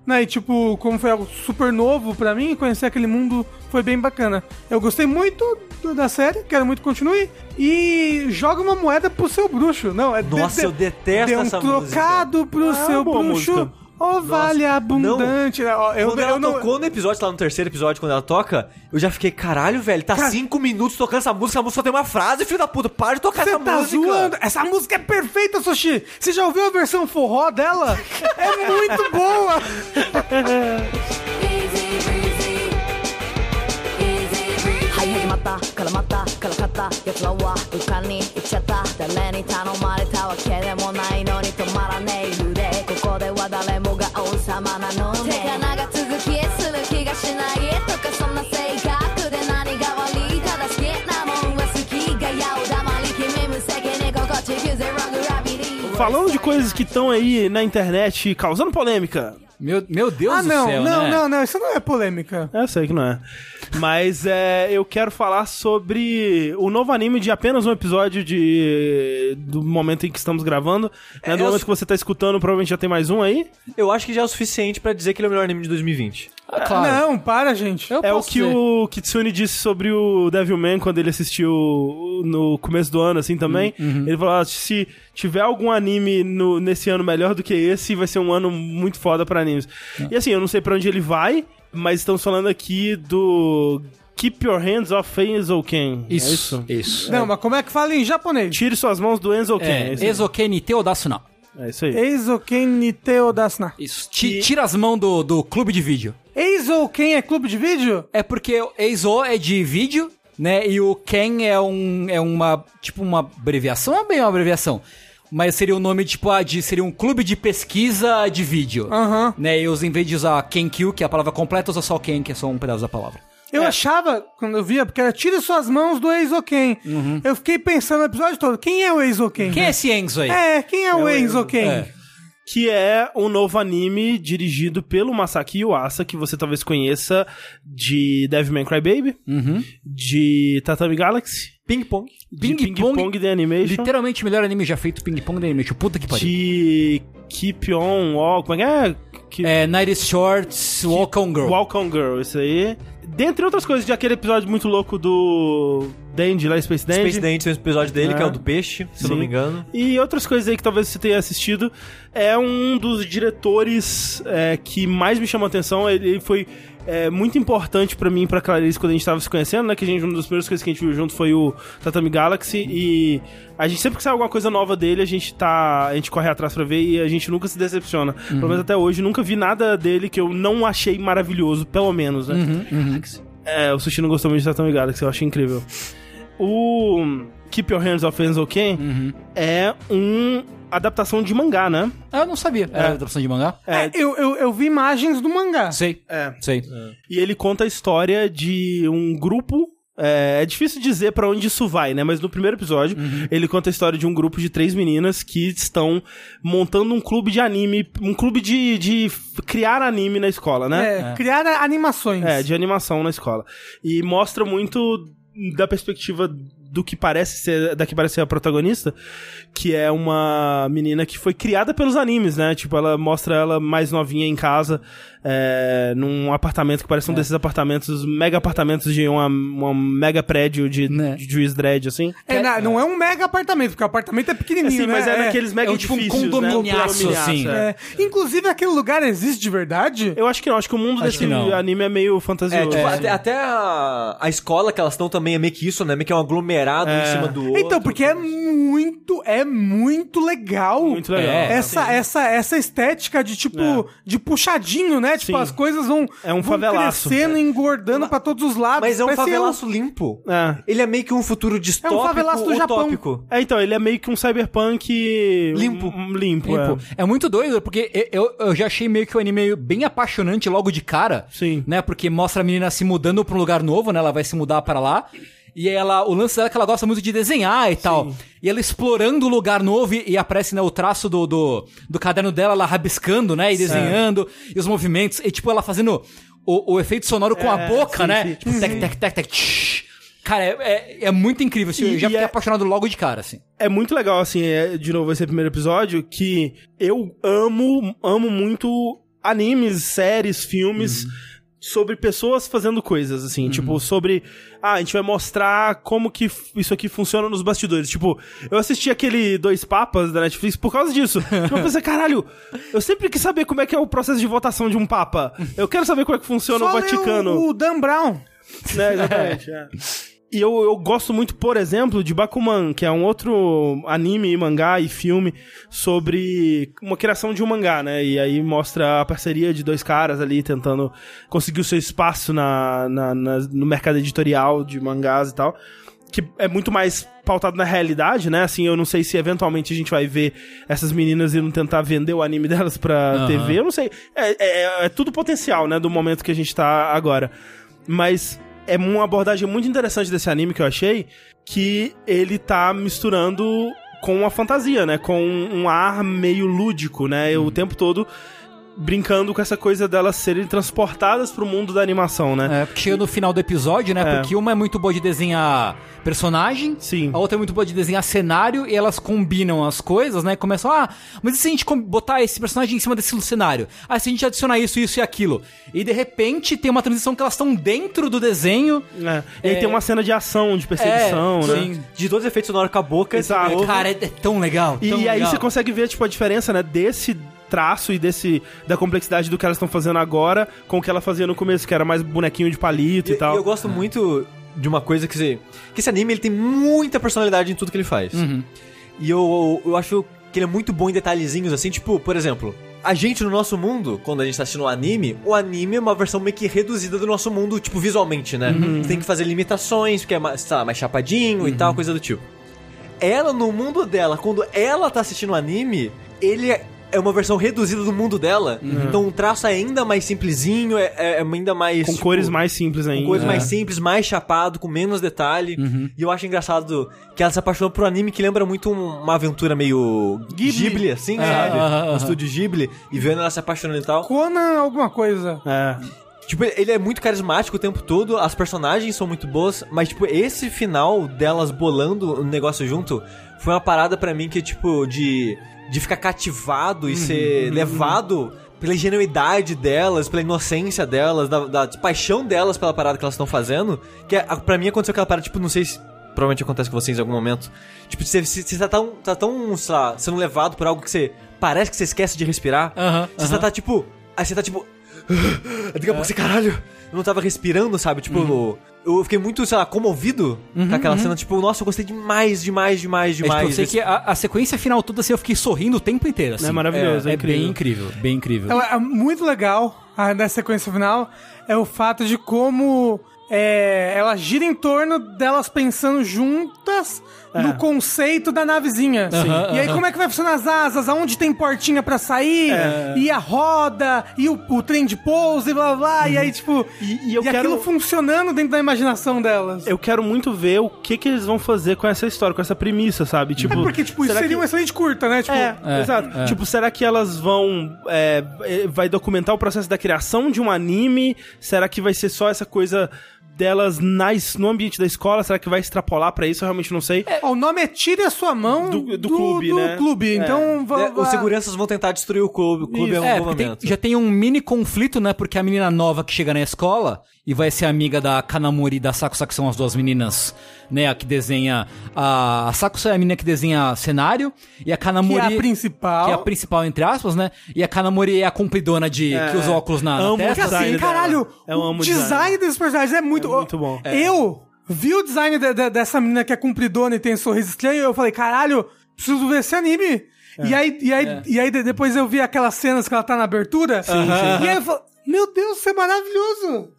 Né? E tipo, como foi algo super novo pra mim, conhecer aquele mundo foi bem bacana. Eu gostei muito do- da série, quero muito que continue. E joga uma moeda pro seu bruxo. Não, é Nossa, de- eu detesto dê um essa trocado pro Ah, seu bruxo. música. Ó, vale abundante. né? Ó, Eu, quando eu ela não. tocou no episódio, lá no terceiro episódio, quando ela toca, eu já fiquei, caralho, velho, tá Cara- cinco minutos tocando essa música, a música só tem uma frase, filho da puta, para de tocar Você essa tá música. zoando? Essa música é perfeita, Sushi! Você já ouviu a versão forró dela? é muito boa! Easy breezy Easy breezy はい始まったからまたからかった奴らは浮かに行っちゃった誰に頼まれたわけでもないの のね手が長続きする気がしないとかそんna性格で何が悪いただ好きなもんは好きがやお黙り君無責任心地 Use it wrong gravity Falando de coisas que estão aí na internet causando polêmica. Meu, meu Deus Ah, do não, céu, não, né? não, não, isso não é polêmica. Eu sei que não é. Mas é, eu quero falar sobre o novo anime de apenas um episódio de do momento em que estamos gravando. Né, É, do eu- momento que você tá escutando, provavelmente já tem mais um aí. Eu acho que já é o suficiente pra dizer que ele é o melhor anime de 2020. Ah, claro. Não, para, gente. Eu é o que dizer. o Kitsune disse sobre o Devilman quando ele assistiu no começo do ano, assim, também. Ele falou, ah, se tiver algum anime no- nesse ano melhor do que esse, vai ser um ano muito foda pra animes. E assim, eu não sei pra onde ele vai, mas estamos falando aqui do Keep Your Hands Off Enzo Ken. Isso, É isso? isso. Não, mas como é que fala em japonês? Tire suas mãos do Enzo Ken. É, É, isso aí. Ezoken Nite Odasu não. É isso aí. Eizouken Niteo Dasuna. Isso. Ti- Tira as mãos do, do clube de vídeo. Eizouken é clube de vídeo? É porque o Eizo é de vídeo, né? E o Ken é um é uma tipo uma abreviação, é bem uma abreviação. Mas seria o nome tipo ah, de seria um clube de pesquisa de vídeo. Aham. Né? E os em vez de usar Kenkyu, que é a palavra completa, usa só Ken, que é só um pedaço da palavra. Eu achava, quando eu via, porque era tire suas mãos do Eizouken. Eu fiquei pensando no episódio todo, quem é o Eizouken? Quem é esse Enzo aí? É, quem é o Eizouken? É. Que é um novo anime dirigido pelo Masaki Yuasa, que você talvez conheça de Devilman Crybaby, de Tatami Galaxy, Ping Pong. de Ping Ping Pong, Pong The Animation, Literalmente o melhor anime já feito, Ping Pong da Animation. Puta que pariu. de Keep On Walk, como é que é? É, Night is Shorts, Walk on Girl. Walk On Girl, isso aí. Dentre outras coisas, de aquele episódio muito louco do Dandy, lá Space Dandy. Space Dance tem um episódio dele, É. que é o do peixe, se eu não Sim. me engano. E outras coisas aí que talvez você tenha assistido. É um dos diretores é, que mais me chamou a atenção. Ele foi é muito importante pra mim e pra Clarice quando a gente tava se conhecendo, né? Que a gente, uma das primeiras coisas que a gente viu junto foi o Tatami Galaxy e a gente sempre que sai alguma coisa nova dele, a gente tá. A gente corre atrás pra ver e a gente nunca se decepciona. Pelo menos até hoje, nunca vi nada dele que eu não achei maravilhoso, pelo menos, né? É, o Sushi não gostou muito de Tatami Galaxy, eu achei incrível. O Keep Your Hands Off Enzo Ken é um adaptação de mangá, né? Ah, eu não sabia. Era adaptação de mangá? É, eu, eu, eu vi imagens do mangá. Sei. É. Sei. E ele conta a história de um grupo. É, é difícil dizer pra onde isso vai, né? Mas no primeiro episódio, ele conta a história de um grupo de três meninas que estão montando um clube de anime, um clube de, de criar anime na escola, né? É, criar animações. É, de animação na escola. E mostra muito da perspectiva do que parece ser, da que parece ser a protagonista, que é uma menina que foi criada pelos animes, né? Tipo, ela mostra ela mais novinha em casa, é, num apartamento que parece um desses apartamentos, mega apartamentos de uma, uma mega prédio de, Né. de Juiz Dredd, assim. É, na- não é um mega apartamento, porque o apartamento é pequenininho, Assim, né? mas é, naqueles mega É um tipo um edifícios, condominiaço, né? assim. é. É. Inclusive, aquele lugar existe de verdade? Eu acho que não, acho que o mundo Acho desse anime é meio É, fantasioso. tipo, até, até a, a escola que elas estão também é meio que isso, né? Meio que é um aglomerado em cima do outro. Então, porque é muito, é muito legal. Muito legal. É, essa, essa, essa estética de tipo, É. de puxadinho, né? Tipo, Sim. as coisas vão, É um vão favelaço. crescendo, engordando pra todos os lados. Mas é um Parece favelaço limpo. É. Ele é meio que um futuro distópico, favelaço do Japão. utópico. É, então, ele é meio que um cyberpunk Limpo. um- limpo, Limpo. é. É. muito doido, porque eu, eu já achei meio que o anime bem apaixonante logo de cara. Sim. Né? Porque mostra a menina se mudando pra um lugar novo, né? Ela vai se mudar para lá. E ela, o lance dela é que ela gosta muito de desenhar e tal. E ela explorando o lugar novo e, e aparece, né, o traço do, do, do caderno dela, ela rabiscando, né? E desenhando, e os movimentos. E tipo, ela fazendo o, o efeito sonoro com a É, boca, sim, né? sim. Tipo, tec, tec, tec, tec. Cara, é, é, é muito incrível. assim, E- eu já fiquei é- apaixonado logo de cara, assim. É muito legal, assim, é, de novo, esse primeiro episódio, que eu amo, amo muito animes, séries, filmes sobre pessoas fazendo coisas, assim, tipo, sobre. Ah, a gente vai mostrar como que isso aqui funciona nos bastidores. Tipo, eu assisti aquele Dois Papas da Netflix por causa disso. [LAUGHS] tipo, eu pensei, caralho, eu sempre quis saber como é que é o processo de votação de um Papa. Eu quero saber como é que funciona o Só lê Vaticano. O, o Dan Brown. né, exatamente. é. [LAUGHS] E eu, eu gosto muito, por exemplo, de Bakuman, que é um outro anime, mangá e filme sobre uma criação de um mangá, né? E aí mostra a parceria de dois caras ali tentando conseguir o seu espaço na, na- na- no mercado editorial de mangás e tal. Que é muito mais pautado na realidade, né? Assim, eu não sei se eventualmente a gente vai ver essas meninas indo tentar vender o anime [LAUGHS] delas pra Aham. TV. Eu não sei. É, é- é tudo potencial, né? Do momento que a gente tá agora. Mas é uma abordagem muito interessante desse anime que eu achei, que ele tá misturando com a fantasia, né? Com um ar meio lúdico, né? O tempo todo brincando com essa coisa delas serem transportadas pro mundo da animação, né? É, porque chega no final do episódio, né? É. Porque uma é muito boa de desenhar personagem, Sim. a outra é muito boa de desenhar cenário, e elas combinam as coisas, né? Começam, ah, mas e se a gente botar esse personagem em cima desse cenário? Ah, se a gente adicionar isso, isso e aquilo? E de repente tem uma transição que elas estão dentro do desenho. É. E aí É. tem uma cena de ação, de perseguição, É, né? sim. De todos os efeitos sonoros com a boca. Exato. Cara, é, é tão legal. E tão aí legal. você consegue ver, tipo, a diferença, né, desse traço e desse da complexidade do que elas estão fazendo agora com o que ela fazia no começo, que era mais bonequinho de palito e, E, tal. e eu gosto muito de uma coisa que, você, que esse anime ele tem muita personalidade em tudo que ele faz. Uhum. E eu, eu acho que ele é muito bom em detalhezinhos, assim, tipo, por exemplo, a gente no nosso mundo, quando a gente tá assistindo o anime, o anime é uma versão meio que reduzida do nosso mundo, tipo, visualmente, né? Uhum. Você tem que fazer limitações, porque é mais, sei lá, mais chapadinho e Uhum. tal, coisa do tipo. Ela, no mundo dela, quando ela tá assistindo o anime, ele é é uma versão reduzida do mundo dela. Então o traço é ainda mais simplesinho, é, é ainda mais. com tipo, cores mais simples ainda. com coisa É. mais simples, mais chapado, com menos detalhe. E eu acho engraçado que ela se apaixonou por um anime que lembra muito um- uma aventura meio Ghibli, assim, sabe? aham, aham. Um estúdio Ghibli. E vendo ela se apaixonando e tal. Conan alguma coisa. É. Tipo, ele é muito carismático o tempo todo, as personagens são muito boas, mas, tipo, esse final delas bolando o negócio junto foi uma parada pra mim que, tipo, de, de ficar cativado e ser levado pela ingenuidade delas, pela inocência delas, da, da paixão delas pela parada que elas estão fazendo. Que é, pra mim aconteceu aquela parada, tipo, não sei se. Provavelmente acontece com vocês em algum momento. Tipo, você, você, tá tão, tá tão, sei lá, sendo levado por algo que você. Parece que você esquece de respirar. Aham, Você aham. tá tipo. Aí você tá tipo. [GASPS] Daqui a pouco você, caralho, eu não tava respirando, sabe? Tipo, Uhum. eu fiquei muito, sei lá, comovido com aquela cena. Tipo, nossa, eu gostei demais, demais, demais, É, tipo, demais. eu sei desse- que a, a sequência final toda assim, eu fiquei sorrindo o tempo inteiro. Assim. É maravilhoso, é é, incrível. bem incrível, bem incrível. Ela é muito legal a, da sequência final é o fato de como é, ela gira em torno delas pensando juntas no conceito da navezinha. e aí, como é que vai funcionar as asas? Aonde tem portinha pra sair? E a roda? E o, o trem de pouso? E blá blá blá. E aí, tipo. E- e eu aquilo quero- funcionando dentro da imaginação delas. Eu quero muito ver o que que eles vão fazer com essa história, com essa premissa, sabe? Tipo, é porque, tipo, isso seria que- um excelente curta, né? Tipo, É, É, exato. é. Tipo, será que elas vão. é, é, vai documentar o processo da criação de um anime? Será que vai ser só essa coisa delas nas, no ambiente da escola? Será que vai extrapolar pra isso? Eu realmente não sei. ó, o nome é Tire a Sua Mão Do- do clube, do né? clube. Então, va- É, va- os seguranças vão tentar destruir o clube, o clube Isso. algum É, porque tem- momento. já tem um mini conflito, né? Porque a menina nova que chega na escola e vai ser amiga da Kanamori e da Sakusa, que são as duas meninas, né? A que desenha. A, a Sakusa é a menina que desenha cenário e a que Kanamori. é a principal. que é a principal, entre aspas, né? E a Kanamori é a cumpridona de É. que usa óculos na, na Amo Porque testa. design assim, dela. caralho, Eu amo o design, design. desses personagens é muito, É muito bom. Eu vi o design de- de- dessa menina que é compridona e tem sorriso estranho, e eu falei, caralho, preciso ver esse anime. E aí, e aí, e aí de- depois eu vi aquelas cenas que ela tá na abertura. E aí eu falei, meu Deus, isso é maravilhoso.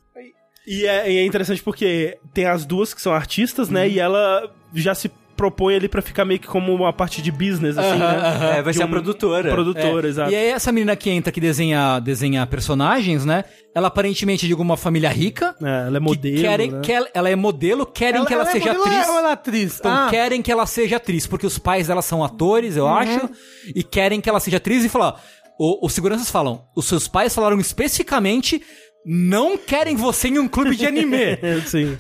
E é, e é interessante porque tem as duas que são artistas, né? E ela já se propõe ali pra ficar meio que como uma parte de business, assim, né? É, vai De ser a um- produtora. Produtora, É, exato. E aí essa menina que entra que desenha, desenha personagens, né? Ela aparentemente é de alguma família rica. É, ela é que modelo, querem né? que ela, ela é modelo, querem que ela, é seja modelo atriz. Ou ela é atriz? Então Ah, querem que ela seja atriz, porque os pais dela são atores, Uhum. eu acho, e querem que ela seja atriz e falar. Os seguranças falam, os seus pais falaram especificamente, não querem você em um clube de anime. [LAUGHS] Sim.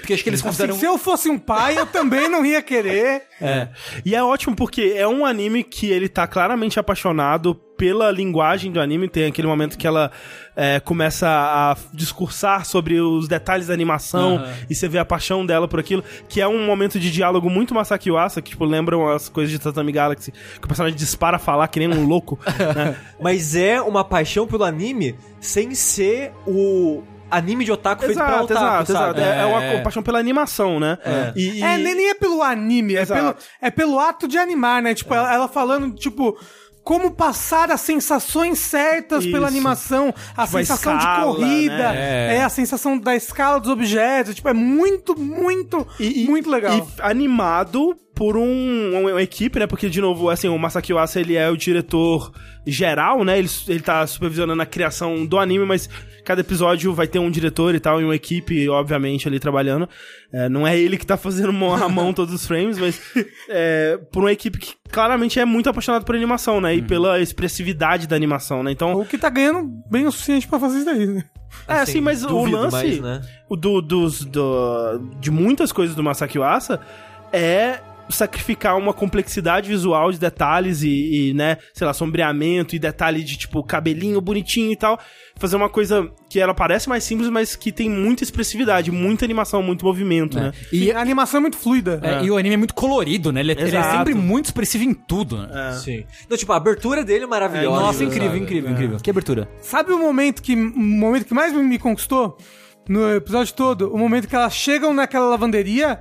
porque acho que eles assim, consideram. se eu fosse um pai, eu também não ia querer. É. E é ótimo porque é um anime que ele tá claramente apaixonado pela linguagem do anime. Tem aquele momento que ela é, começa a discursar sobre os detalhes da animação Aham. e você vê a paixão dela por aquilo, que é um momento de diálogo muito Masaki Uasa, que tipo, lembram as coisas de Tatami Galaxy, que o personagem dispara a falar que nem um louco. [LAUGHS] né? Mas é uma paixão pelo anime sem ser o anime de otaku feito pra Exato, otaku, exato, sabe? exato. É, é uma, É. paixão pela animação, né? E, e- É, nem, nem é pelo anime, é Exato. pelo, é pelo ato de animar, né? Tipo, ela, ela falando, tipo, como passar as sensações certas Isso. pela animação, a Tipo, a sensação escala, de corrida, né? é. a sensação da escala dos objetos, tipo, é muito, muito, E- e- muito legal. E animado por um, uma, uma equipe, né? Porque, de novo, assim, o Masaki Uasa, ele é o diretor geral, né? Ele, ele tá supervisionando a criação do anime, mas cada episódio vai ter um diretor e tal, e uma equipe, obviamente, ali trabalhando. É, não é ele que tá [LAUGHS] fazendo mão a mão todos os frames, mas é, por uma equipe que claramente é muito apaixonada por animação, né? E pela expressividade da animação, né? Então, O que tá ganhando bem o suficiente pra fazer isso daí, né? é assim, mas o lance mais, né? o do, dos, do- de muitas coisas do Masaki Uasa é sacrificar uma complexidade visual de detalhes e, e, né, sei lá, sombreamento e detalhe de, tipo, cabelinho bonitinho e tal. Fazer uma coisa que ela parece mais simples, mas que tem muita expressividade, muita animação, muito movimento, né? E, a animação é muito fluida. é, e o anime é muito colorido, né? Ele, é- ele é sempre muito expressivo em tudo, né? Sim. Então, tipo, a abertura dele é maravilhosa. Nossa, incrível, sabe? incrível, incrível. Que abertura. Sabe o momento que, o momento que mais me conquistou no episódio todo? O momento que elas chegam naquela lavanderia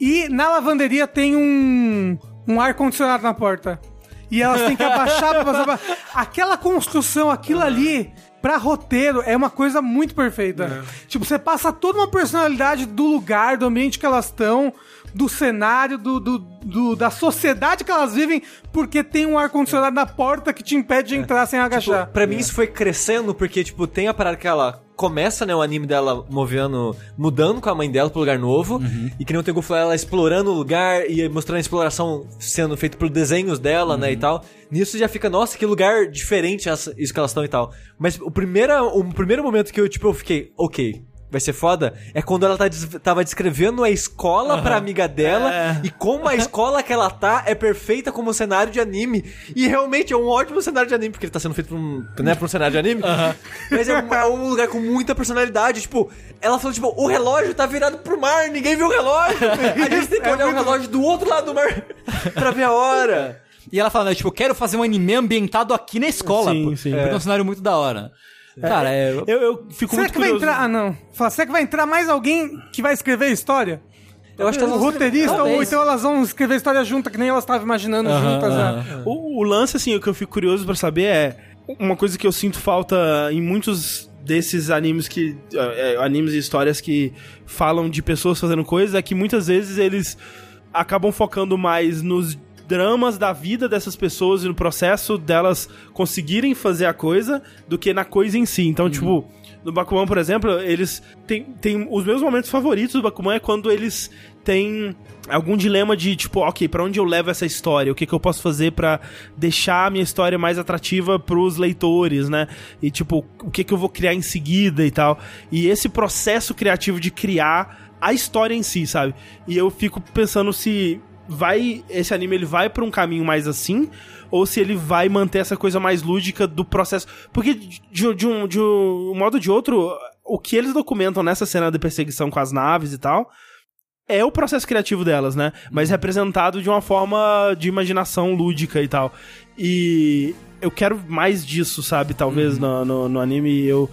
e na lavanderia tem um, um ar-condicionado na porta. E elas têm que abaixar pra passar pra... Aquela construção, aquilo ali, pra roteiro, é uma coisa muito perfeita. Tipo, você passa toda uma personalidade do lugar, do ambiente que elas estão, do cenário, do, do, do- da sociedade que elas vivem, porque tem um ar-condicionado na porta que te impede de entrar sem agachar. Tipo, pra mim isso foi crescendo, porque, tipo, tem a parada que ela começa, né, o anime dela movendo, mudando com a mãe dela pro lugar novo, e que nem o Tengu falou, ela explorando o lugar e mostrando a exploração sendo feita por desenhos dela, né, e tal. Nisso já fica, nossa, que lugar diferente essa- isso que elas estão e tal. Mas o primeiro, o primeiro momento que eu, tipo, eu fiquei, ok, vai ser foda, é quando ela tá, des- tava descrevendo a escola pra amiga dela É. e como a escola que ela tá é perfeita como cenário de anime. E realmente é um ótimo cenário de anime, porque ele tá sendo feito pra um, né, pra um cenário de anime. Mas é um, é um lugar com muita personalidade. Tipo, ela falou, tipo, o relógio tá virado pro mar, ninguém viu o relógio. A gente tem que olhar o relógio do outro lado do mar [LAUGHS] pra ver a hora. E ela fala, né, tipo, quero fazer um anime ambientado aqui na escola. Sim, pô, sim. Porque é um cenário muito da hora. Cara, é... Eu, eu fico Será muito que vai curioso. entrar. Ah, não. Fala, será que vai entrar mais alguém que vai escrever a história? Eu acho que O elas roteirista, ou então elas vão escrever a história junto, que nem elas estavam imaginando Aham, juntas. né? O, o lance, assim, o que eu fico curioso pra saber é uma coisa que eu sinto falta em muitos desses animes que. eh, animes e histórias que falam de pessoas fazendo coisas é que muitas vezes eles acabam focando mais nos dramas da vida dessas pessoas e no processo delas conseguirem fazer a coisa do que na coisa em si. Então, tipo, no Bakuman, por exemplo, eles têm, têm os meus momentos favoritos do Bakuman é quando eles têm algum dilema de tipo, ok, pra onde eu levo essa história? O que, que eu posso fazer pra deixar a minha história mais atrativa pros leitores, né? E tipo, o que, que eu vou criar em seguida e tal. E esse processo criativo de criar a história em si, sabe? E eu fico pensando se vai esse anime ele vai pra um caminho mais assim ou se ele vai manter essa coisa mais lúdica do processo. Porque de, de um, de um modo ou de outro, o que eles documentam nessa cena de perseguição com as naves e tal é o processo criativo delas, né? Mas representado de uma forma de imaginação lúdica e tal. E eu quero mais disso, sabe? Talvez no, no, no anime. e Eu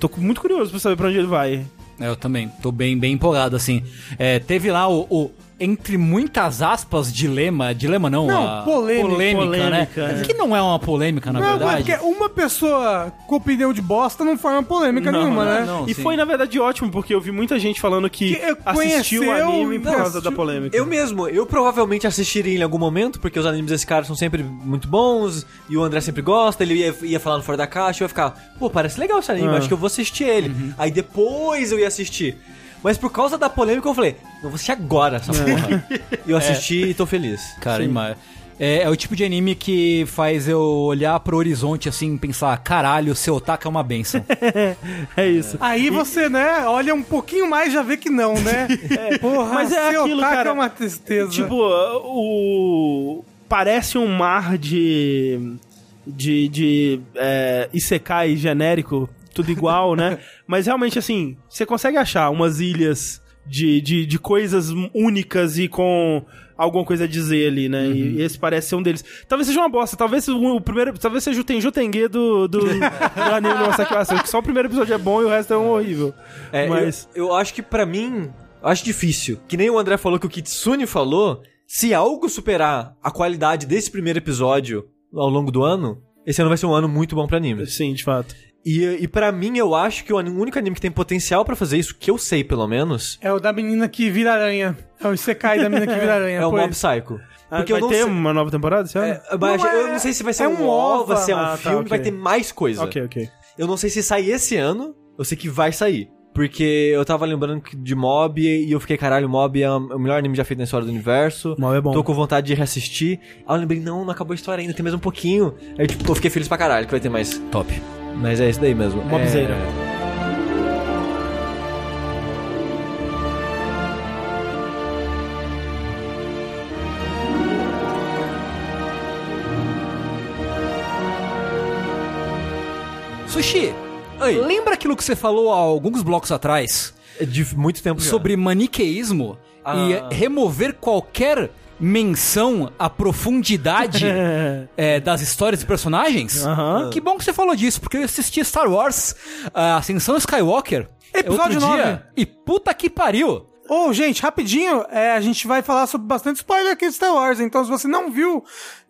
tô muito curioso pra saber pra onde ele vai. É, Eu também, tô bem, bem empolgado, assim. É, teve lá o, o, entre muitas aspas, dilema, dilema não, Não, a polêmica. polêmica, Polêmica, né? é. Que não é uma polêmica, na não, é verdade. porque uma pessoa com opinião de bosta não forma polêmica Não, nenhuma, não, né? não. E sim. foi, na verdade, ótimo, porque eu vi muita gente falando que, Que, assistiu o anime por causa assistiu- da polêmica. Eu mesmo, eu provavelmente assistiria em algum momento, porque os animes desse cara são sempre muito bons, e o André sempre gosta, ele ia, ia falando fora da caixa, eu ia ficar, pô, parece legal esse anime, Ah. acho que eu vou assistir ele. Aí depois eu ia assistir. Mas por causa da polêmica eu falei, eu vou assistir agora essa porra. E eu assisti e tô feliz. Cara, ima- é, é o tipo de anime que faz eu olhar pro horizonte assim e pensar, caralho, seu otaku é uma benção. [LAUGHS] É isso. Aí você, né, olha um pouquinho mais e já vê que não, né? [LAUGHS] Porra, Mas é seu aquilo, taco cara. é uma tristeza. Tipo, o. Parece um mar de. de. de. É, Isekai genérico, tudo igual, né? [LAUGHS] Mas realmente, assim, você consegue achar umas ilhas de, de, de coisas únicas e com alguma coisa a dizer ali, né? E esse parece ser um deles. Talvez seja uma bosta, talvez o, primeiro. Talvez seja o Tenju Tengue do, do, [LAUGHS] do anime do Masaki que só o primeiro episódio é bom e o resto é um horrível. É, Mas. eu, eu acho que pra mim, acho difícil. Que nem o André falou que o Kitsune falou, se algo superar a qualidade desse primeiro episódio ao longo do ano, esse ano vai ser um ano muito bom pra animes. Sim, de fato. E, e para mim, eu acho que o único anime que tem potencial pra fazer isso, que eu sei pelo menos, É o da menina que vira aranha. É o Isekai da menina que vira [LAUGHS] aranha. é o. Mob Psycho. Ah, Porque vai eu não ter sei... uma nova temporada ano? É, mas Não, eu é- não sei se vai ser é um OVA, se é um Ah, tá, filme, ok. vai ter mais coisa. Ok, ok. Eu não sei se sai esse ano, eu sei que vai sair. Porque eu tava lembrando de Mob e eu fiquei, caralho, Mob é o melhor anime já feito na história do universo. Mob é bom. Tô com vontade de reassistir. Aí eu lembrei, não, não acabou a história ainda, tem mais um pouquinho. Aí tipo, eu fiquei feliz pra caralho que vai ter mais. Top. Mas é isso daí mesmo. Mobzeira. É... Sushi, Oi. lembra aquilo que você falou há alguns blocos atrás É de muito tempo já. sobre maniqueísmo Ah. e remover qualquer menção à profundidade [LAUGHS] é, das histórias e personagens? Aham. Que bom que você falou disso, porque eu assisti Star Wars a Ascensão Skywalker Episódio outro 9. dia e puta que pariu! Ô, gente, rapidinho, é, a gente vai falar sobre bastante spoiler aqui de Star Wars, então se você não viu,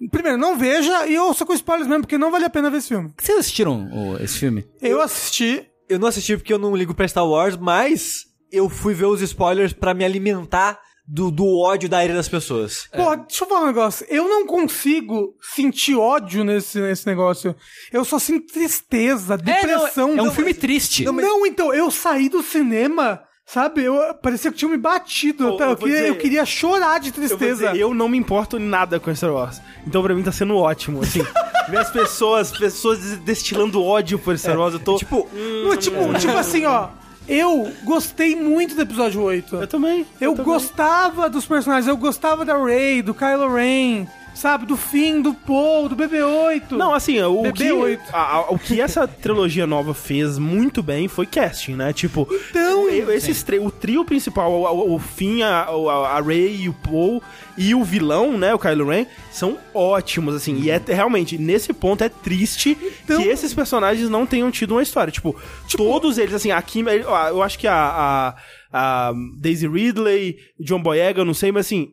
primeiro, não veja e ouça com spoilers mesmo, porque não vale a pena ver esse filme. Vocês assistiram o- esse filme? Eu assisti, Eu não assisti porque eu não ligo pra Star Wars, mas eu fui ver os spoilers pra me alimentar do, do ódio da ira das pessoas. Porra, deixa eu falar um negócio. Eu não consigo sentir ódio nesse, nesse negócio. Eu só sinto tristeza, depressão. É, não, é um Não, filme triste. Não, então, eu saí do cinema, sabe? Eu parecia que tinha me batido. Eu eu, vou queria, dizer- eu queria chorar de Eu, tristeza. dizer, eu não me importo nada com Star Wars. Então pra mim tá sendo ótimo, assim. [LAUGHS] ver as pessoas, pessoas des- destilando ódio por Star Wars, eu tô... Tipo, Não, tipo, tipo assim, ó. Eu gostei muito do episódio 8. eu também. Eu também. gostava dos personagens, eu gostava da Rey, do Kylo Ren, sabe? Do fim, do Paul, do BB-8. Não, assim, o que, BB-8. a- a- o que essa trilogia nova fez muito bem foi casting, né? Tipo, Então, esses tre- o trio principal, o, o, o Finn, a, a, Rey e o Paul e o vilão, né, o Kylo Ren, são ótimos, assim. E é realmente, nesse ponto, é triste Então- que esses personagens não tenham tido uma história. Tipo, todos eles, assim, a Kim, eu acho que a, a, a Daisy Ridley, John Boyega, não sei, mas assim.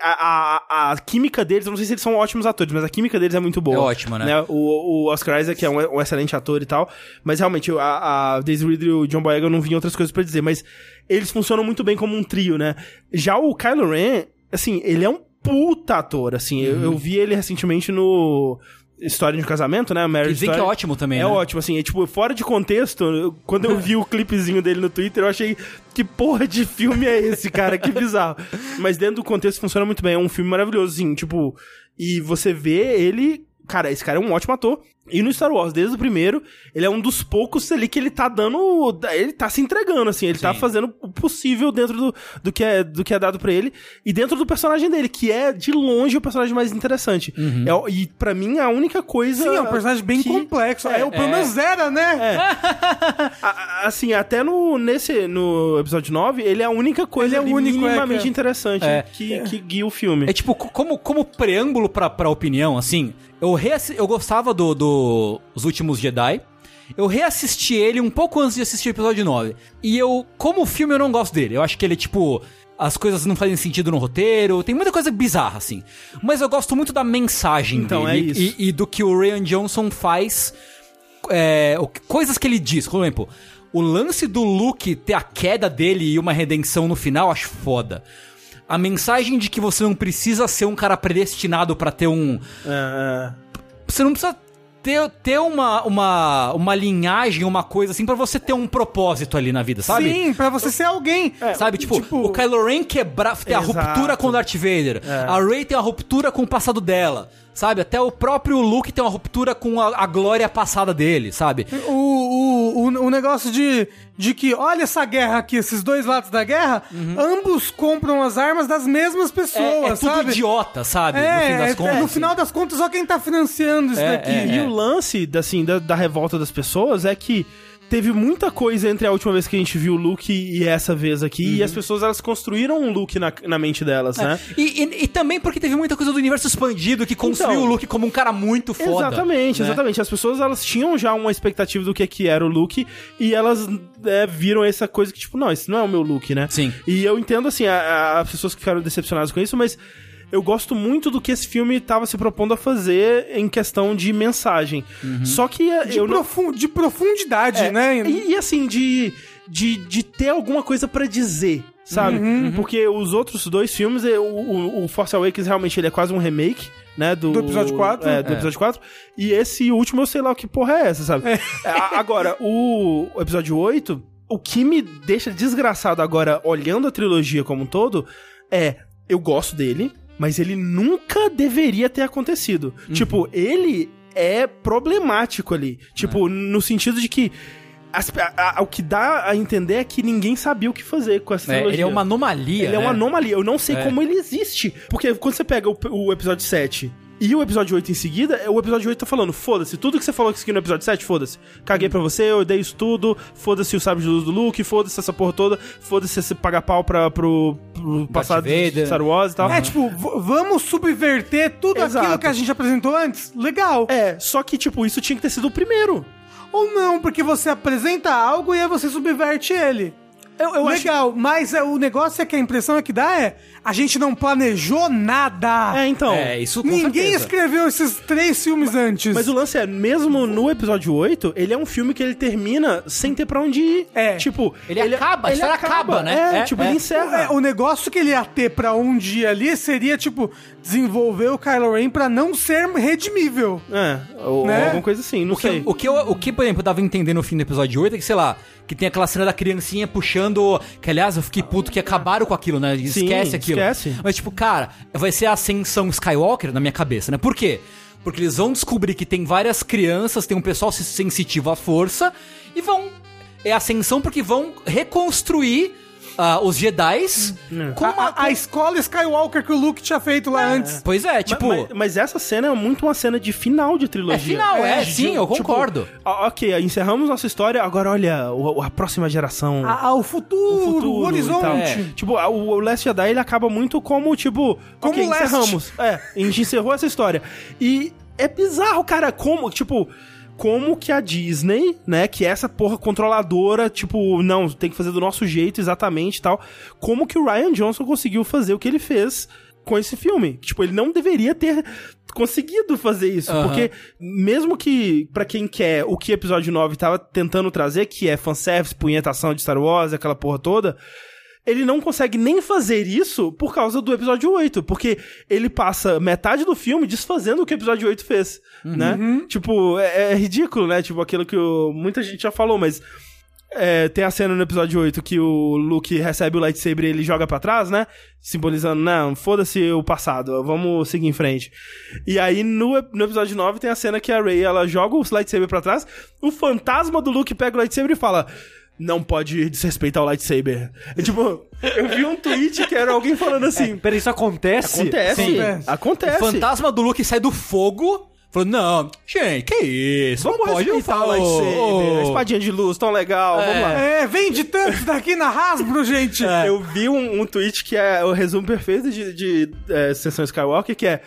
A, a, a química deles, eu não sei se eles são ótimos atores, mas a química deles é muito boa. É ótima, né? O, o Oscar Isaac é um, um excelente ator e tal, mas realmente a, a Daisy Ridley e o John Boyega eu não vinha outras coisas pra dizer, mas eles funcionam muito bem como um trio, né? Já o Kylo Ren, assim, ele é um puta ator, assim, eu, eu vi ele recentemente no História de um Casamento, né? Marriage Dizem que é Story. ótimo também, É né? ótimo, assim, é tipo, fora de contexto, quando eu vi o [LAUGHS] clipezinho dele no Twitter, eu achei que porra de filme é esse, cara, que bizarro. [LAUGHS] Mas dentro do contexto funciona muito bem, é um filme maravilhoso, assim, tipo, e você vê ele, cara, esse cara é um ótimo ator. E no Star Wars, desde o primeiro, ele é um dos poucos ali que ele tá dando, ele tá se entregando, assim, ele tá fazendo o possível dentro do, do, que, é, do que é dado pra ele, e dentro do personagem dele, que é, de longe, o personagem mais interessante. É o- e pra mim, a única coisa... Sim, é um personagem bem que- complexo. É, o pelo menos era, né? [LAUGHS] a- a- assim, até no, nesse, no episódio 9, ele é a única coisa Ele é único, é, minimamente que- interessante É. que, que guia o filme. É tipo, co- como, como preâmbulo pra, pra opinião, assim, eu, reassi- eu gostava do, do Os Últimos Jedi. Eu reassisti ele um pouco antes de assistir o episódio 9. E eu, como filme, eu não gosto dele. Eu acho que ele, tipo, as coisas não fazem sentido no roteiro, tem muita coisa bizarra, assim. Mas eu gosto muito da mensagem Então, dele é isso. E, e do que o Ryan Johnson faz, é, o coisas que ele diz. Por exemplo, o lance do Luke ter a queda dele e uma redenção no final, acho foda. A mensagem de que você não precisa ser um cara predestinado pra ter um. É, Você não precisa ter, ter uma, uma, uma linhagem, uma coisa assim, pra você ter um propósito ali na vida, sabe? Sim, pra você ser alguém. Sabe, tipo, o Kylo Ren quebrar, tem a Exato. ruptura com o Darth Vader. A Rey tem a ruptura com o passado dela. Sabe? Até o próprio Luke tem uma ruptura com a, a glória passada dele, sabe? O, o, o, o negócio de, de que, olha essa guerra aqui, esses dois lados da guerra, ambos compram as armas das mesmas pessoas, É, é tudo sabe? idiota, sabe? É, no fim das é- contas. no final das contas, só quem tá financiando isso É, daqui. é, E o lance, assim, da, da revolta das pessoas é que teve muita coisa entre a última vez que a gente viu o Luke e essa vez aqui, Uhum. e as pessoas elas construíram um Luke na, na mente delas, né? E, e- e também porque teve muita coisa do universo expandido que construiu Então. o Luke como um cara muito foda. Exatamente, né? exatamente. As pessoas elas tinham já uma expectativa do que, que era o Luke e elas é, viram essa coisa que, tipo, não, esse não é o meu Luke, né? Sim. E eu entendo, assim, as pessoas que ficaram decepcionadas com isso, mas eu gosto muito do que esse filme estava se propondo a fazer em questão de mensagem. Só que é, De, eu não. de profundidade, É, né? E, e, assim, de, de, de ter alguma coisa pra dizer, sabe? Uhum. Porque os outros dois filmes, é, o, o, o Force Awakens realmente ele é quase um remake, né? Do, Do episódio quatro? É, do É. episódio 4. E esse último eu sei lá o que porra é essa, sabe? A- Agora, o, o episódio 8, o que me deixa desgraçado agora, olhando a trilogia como um todo, é, eu gosto dele, mas ele nunca deveria ter acontecido. Tipo, ele é problemático ali. Tipo, no sentido de que as- a- a- o que dá a entender é que ninguém sabia o que fazer com essa É, trilogia. ele é uma anomalia. Ele é né? uma anomalia. Eu não sei É. como ele existe. Porque quando você pega o, o episódio 7 e o episódio 8 em seguida, o episódio 8 tá falando, foda-se, tudo que você falou aqui no episódio 7, foda-se. Caguei pra você, eu odeio isso tudo, foda-se o sábio de luz do Luke, foda-se essa porra toda, foda-se esse pagar pau pra, pro, pro passado de. Star Wars e tal. É, tipo, vamos subverter tudo Exato. aquilo que a gente apresentou antes? Legal. É, só que, tipo, isso tinha que ter sido o primeiro. Ou não, porque você apresenta algo e aí você subverte ele. Eu, eu acho Legal, mas é, o negócio é que a impressão é que dá é a gente não planejou nada. É, então. É, isso com Ninguém certeza. escreveu esses três filmes antes. Mas o lance é, mesmo no episódio 8, ele é um filme que ele termina sem ter pra onde ir. É. Tipo, Ele acaba, a história acaba, né? É, É, tipo, é. ele encerra. É, o negócio que ele ia ter pra um dia ali seria, tipo, desenvolver o Kylo Ren pra não ser redimível. É, ou Né? alguma coisa assim, não O que, sei. o, que eu, o que, por exemplo, eu dava a entender no fim do episódio 8 é que, sei lá, que tem aquela cena da criancinha puxando. Que aliás, eu fiquei puto que acabaram com aquilo, né? Esquece aquilo. Esquece. Mas, tipo, cara, vai ser a ascensão Skywalker na minha cabeça, né? Por quê? Porque eles vão descobrir que tem várias crianças, tem um pessoal sensitivo à força, e vão. É ascensão porque vão reconstruir ah, os Jedis com A, uma... a- a escola Skywalker que o Luke tinha feito lá antes. Pois é, tipo... mas, mas essa cena é muito uma cena de final de trilogia. É final, é, de- sim, eu tipo, concordo. ó, ok, encerramos nossa história, agora olha o- a próxima geração. A- a- o futuro, o, e horizonte. tal. É. Tipo, a- o, o Last Jedi ele acaba muito como, tipo, Como ok, Last. encerramos. É, a gente encerrou essa história. E é bizarro, cara, como, tipo, como que a Disney, né, que é essa porra controladora, tipo, não, tem que fazer do nosso jeito exatamente e tal, como que o Ryan Johnson conseguiu fazer o que ele fez com esse filme? Tipo, ele não deveria ter conseguido fazer isso, Aham. porque mesmo que, pra quem quer o que episódio 9 tava tentando trazer, que é fanservice, punhetação de Star Wars, aquela porra toda, ele não consegue nem fazer isso por causa do episódio 8, porque ele passa metade do filme desfazendo o que o episódio 8 fez, né? Tipo, é, é ridículo, né? Tipo, aquilo que o- muita gente já falou, mas é, tem a cena no episódio 8 que o Luke recebe o lightsaber e ele joga pra trás, né? Simbolizando, não, foda-se o passado, vamos seguir em frente. E aí no, no episódio 9 tem a cena que a Rey ela joga o lightsaber pra trás, o fantasma do Luke pega o lightsaber e fala. Não pode desrespeitar o lightsaber. É tipo, eu vi um tweet que era alguém falando assim. Peraí, isso acontece? acontece, Sim. acontece. O fantasma do Luke sai do fogo. Falou, não, gente, que isso? Vamos não pode respeitar o lightsaber, a espadinha de luz, tão legal, vamos lá. É, vende tantos daqui na Hasbro, gente. [LAUGHS] Eu vi um, um tweet que é o resumo perfeito de, de é, Sessão Skywalker, que é...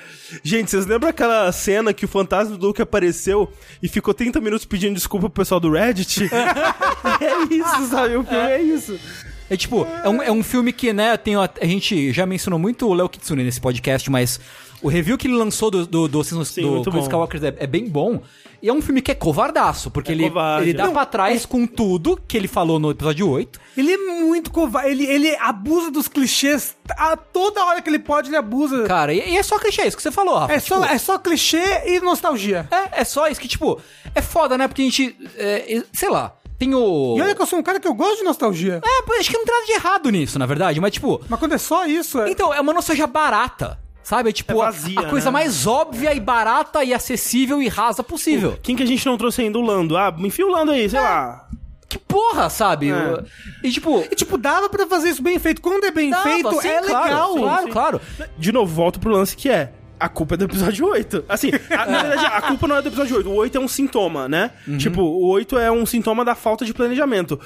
Gente, vocês lembram aquela cena que o fantasma do Luke apareceu e ficou 30 minutos pedindo desculpa pro pessoal do Reddit? [LAUGHS] é isso, sabe? O filme é isso. É tipo, é um, é um filme que, né, tem, a, a gente já mencionou muito o Léo Kitsune nesse podcast, mas o review que ele lançou do, do, do, Season- Sim, do Chris. Skywalker é, é bem bom. E é um filme que é covardaço, porque É ele, covarde. ele dá Não, pra trás com tudo que ele falou no episódio 8. Ele é muito covarde. Ele, ele abusa dos clichês. A toda hora que ele pode, ele abusa. Cara, e, e é só clichê, isso que você falou, Rafa. é, só, tipo, é só clichê e nostalgia. é, é só isso que, tipo, é foda, né? Porque a gente, é, é, sei lá, tem o... E olha que eu sou um cara que eu gosto de nostalgia. É, pô, acho que não tem nada de errado nisso, na verdade, mas tipo... Mas quando é só isso, é... Então, é uma nostalgia barata, sabe? É tipo É a- vazia, a, coisa né? mais óbvia e barata e acessível e rasa possível. Quem que a gente não trouxe ainda? O Lando. Ah, enfia o Lando aí, sei lá. Que porra, sabe? É. E tipo... E, tipo, dava pra fazer isso bem feito. Quando é bem dava, feito, sim, é claro, legal. Claro, claro. De novo, volto pro lance que é. A culpa é do episódio 8. Assim, a- na verdade, a culpa não é do episódio 8. O 8 é um sintoma, né? Tipo, o 8 é um sintoma da falta de planejamento.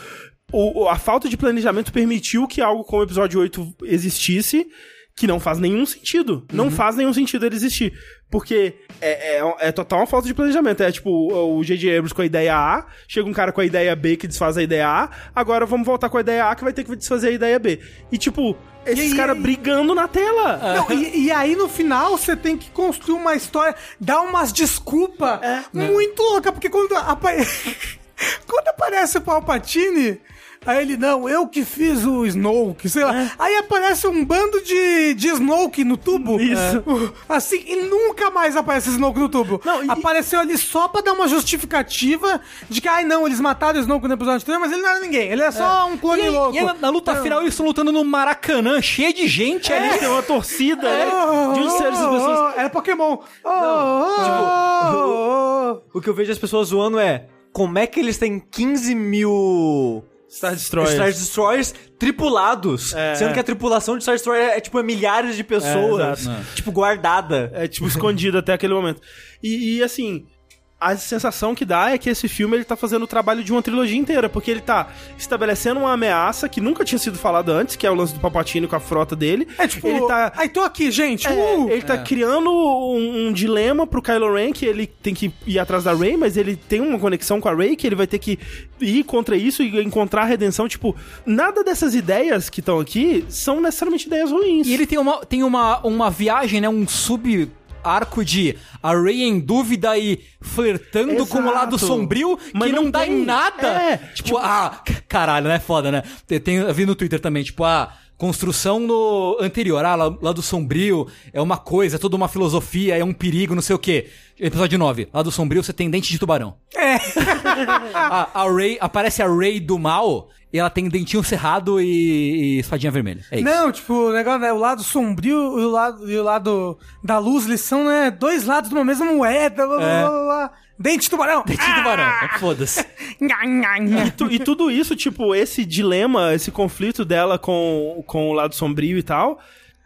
O, o- a falta de planejamento permitiu que algo como o episódio 8 existisse, que não faz nenhum sentido. Não faz nenhum sentido ele existir. Porque é, é, é total uma falta de planejamento. É tipo o J.J. Abrams com a ideia A, chega um cara com a ideia B que desfaz a ideia A, agora vamos voltar com a ideia A que vai ter que desfazer a ideia B. E tipo, esses caras brigando na tela. Não, e, e aí no final você tem que construir uma história, dar umas desculpas muito louca, porque quando, apa... [LAUGHS] quando aparece o Palpatine, aí ele, não, eu que fiz o Snoke, sei lá. Aí aparece um bando de, de Snoke no tubo. Isso. Uh, [LAUGHS] Assim, e nunca mais aparece Snoke no tubo. Não, e- Apareceu ali só pra dar uma justificativa de que, ai não, eles mataram o Snoke no episódio anterior, mas ele não era ninguém, ele é só um E, clone aí, louco. e aí, na luta final eles estão lutando no Maracanã, cheio de gente A ali. tem uma torcida, né? Oh, De essas oh, pessoas? oh, Era Pokémon. Oh, oh, oh, oh. O que eu vejo as pessoas zoando é como é que eles têm 15 mil Star Destroyer. Star Destroyers tripulados, É. sendo que a tripulação de Star Destroyer é tipo é milhares de pessoas, É, tipo guardada. É, tipo, escondido até aquele momento. E, e, assim, a sensação que dá é que esse filme ele tá fazendo o trabalho de uma trilogia inteira, porque ele tá estabelecendo uma ameaça que nunca tinha sido falada antes, que é o lance do Papatino com a frota dele. É tipo, ele tá. Aí tô aqui, gente. É, uh! ele tá criando um, um dilema pro Kylo Ren que ele tem que ir atrás da Rey, mas ele tem uma conexão com a Rey que ele vai ter que ir contra isso e encontrar a redenção. Tipo, nada dessas ideias que estão aqui são necessariamente ideias ruins. E ele tem uma, tem uma, uma viagem, né? Um sub arco de a Rey em dúvida e flertando com o lado Exato. sombrio Mas que não, não dá tem. em nada. É, tipo, ah, c- caralho, né? Foda, né? Tem, tem, eu vi no Twitter também, tipo, ah, construção no anterior, ah, lá, lá do sombrio é uma coisa, é toda uma filosofia, é um perigo, não sei o quê. Episódio 9, lá do sombrio você tem dente de tubarão. É. [LAUGHS] a, a Rey, aparece a Rey do mal e ela tem dentinho cerrado e, e espadinha vermelha. É isso. Não, tipo, o negócio, né? O lado sombrio e o lado, e o lado da luz, eles são, né? Dois lados de uma mesma moeda. Blá, blá, É. blá, blá. Dente de tubarão! Dente de tubarão. [LAUGHS] Foda-se. E, tu- e tudo isso, tipo, esse dilema, esse conflito dela com, com o lado sombrio e tal,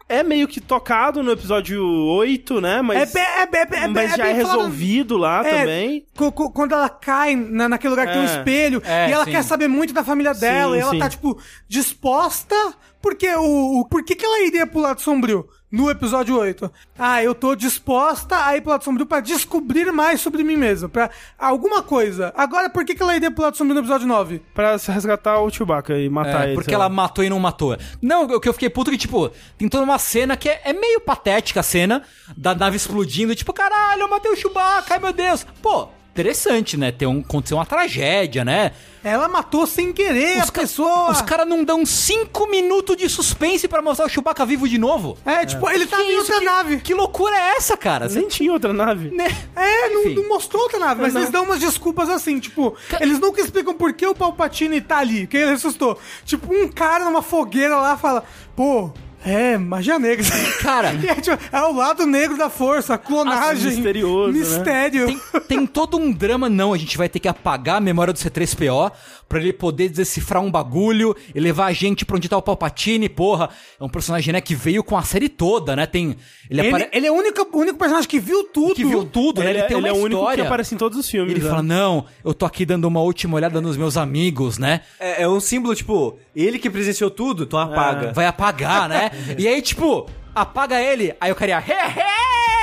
é meio que tocado no episódio 8, né? É, Mas, bem- é, bem- é, bem- mas é já é bem falado- resolvido lá É, também. Quando ela cai na, naquele lugar que tem um É. espelho É, e ela sim. quer saber muito da família dela, Sim, e ela sim. tá, tipo, disposta. Porque o, o por que, que ela iria pro lado sombrio no episódio 8? Ah, eu tô disposta a ir pro lado sombrio pra descobrir mais sobre mim mesma, pra alguma coisa. Agora, por que, que ela iria pro lado sombrio no episódio 9? Pra se resgatar o Chewbacca e matar É, ele. porque ela matou e não matou. Não, o que eu fiquei puto é que, tipo, tem toda uma cena que é, é meio patética a cena da nave explodindo, tipo, caralho, eu matei o Chewbacca, ai meu Deus. Pô, interessante, né? Ter um, acontecer uma tragédia, né? Ela matou sem querer a ca- pessoa. os caras não dão cinco minutos de suspense pra mostrar o Chewbacca vivo de novo. É, tipo, ele tá Que em isso? outra Que- nave. Que loucura é essa, cara? Você- Nem tinha outra nave. né? É, não, não mostrou outra nave, mas Não. eles dão umas desculpas assim, tipo, eles nunca explicam por que o Palpatine tá ali, que ele ressuscitou. Tipo, um cara numa fogueira lá fala, pô, é, magia negra. [LAUGHS] Cara, [LAUGHS] é, tipo, é o lado negro da força, a clonagem. Ah, misterioso, né? Mistério. tem, tem todo um drama, não. A gente vai ter que apagar a memória do C3PO pra ele poder decifrar um bagulho e levar a gente pra onde tá o Palpatine. Porra, é um personagem, né, que veio com a série toda, né? Tem. Ele, Ele, apare... ele é o único, o único personagem que viu tudo. que viu tudo, né? Ele, Ele tem ele uma é o único que aparece em todos os filmes. Ele né? fala, não, eu tô aqui dando uma última olhada nos meus amigos, né? É, é um símbolo, tipo, ele que presenciou tudo, então apaga. Vai apagar, né? [LAUGHS] e aí, tipo, apaga ele, aí o cara ia. "He, he!"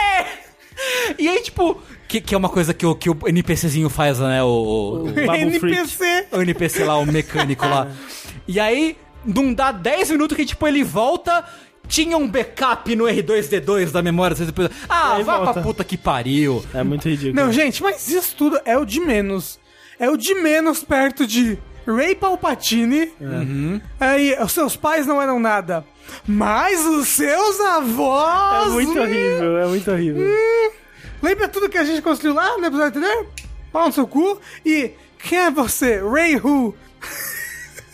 E aí, tipo, que, que é uma coisa que o, que o NPCzinho faz, né? O, o, o-. NPC. o NPC lá, o mecânico lá. E aí, não dá 10 minutos que, tipo, ele volta. Tinha um backup no R2D2 da memória. Vocês depois... Ah, vai volta. pra puta que pariu. É muito ridículo. Não, gente, mas isso tudo é o de menos. É o de menos perto de Ray Palpatine. Uhum. Aí, os seus pais não eram nada. Mas os seus avós. É muito hum, horrível, é muito horrível. Lembra tudo que a gente construiu lá no episódio anterior? Pau no seu cu. E quem é você? Ray Who? [LAUGHS]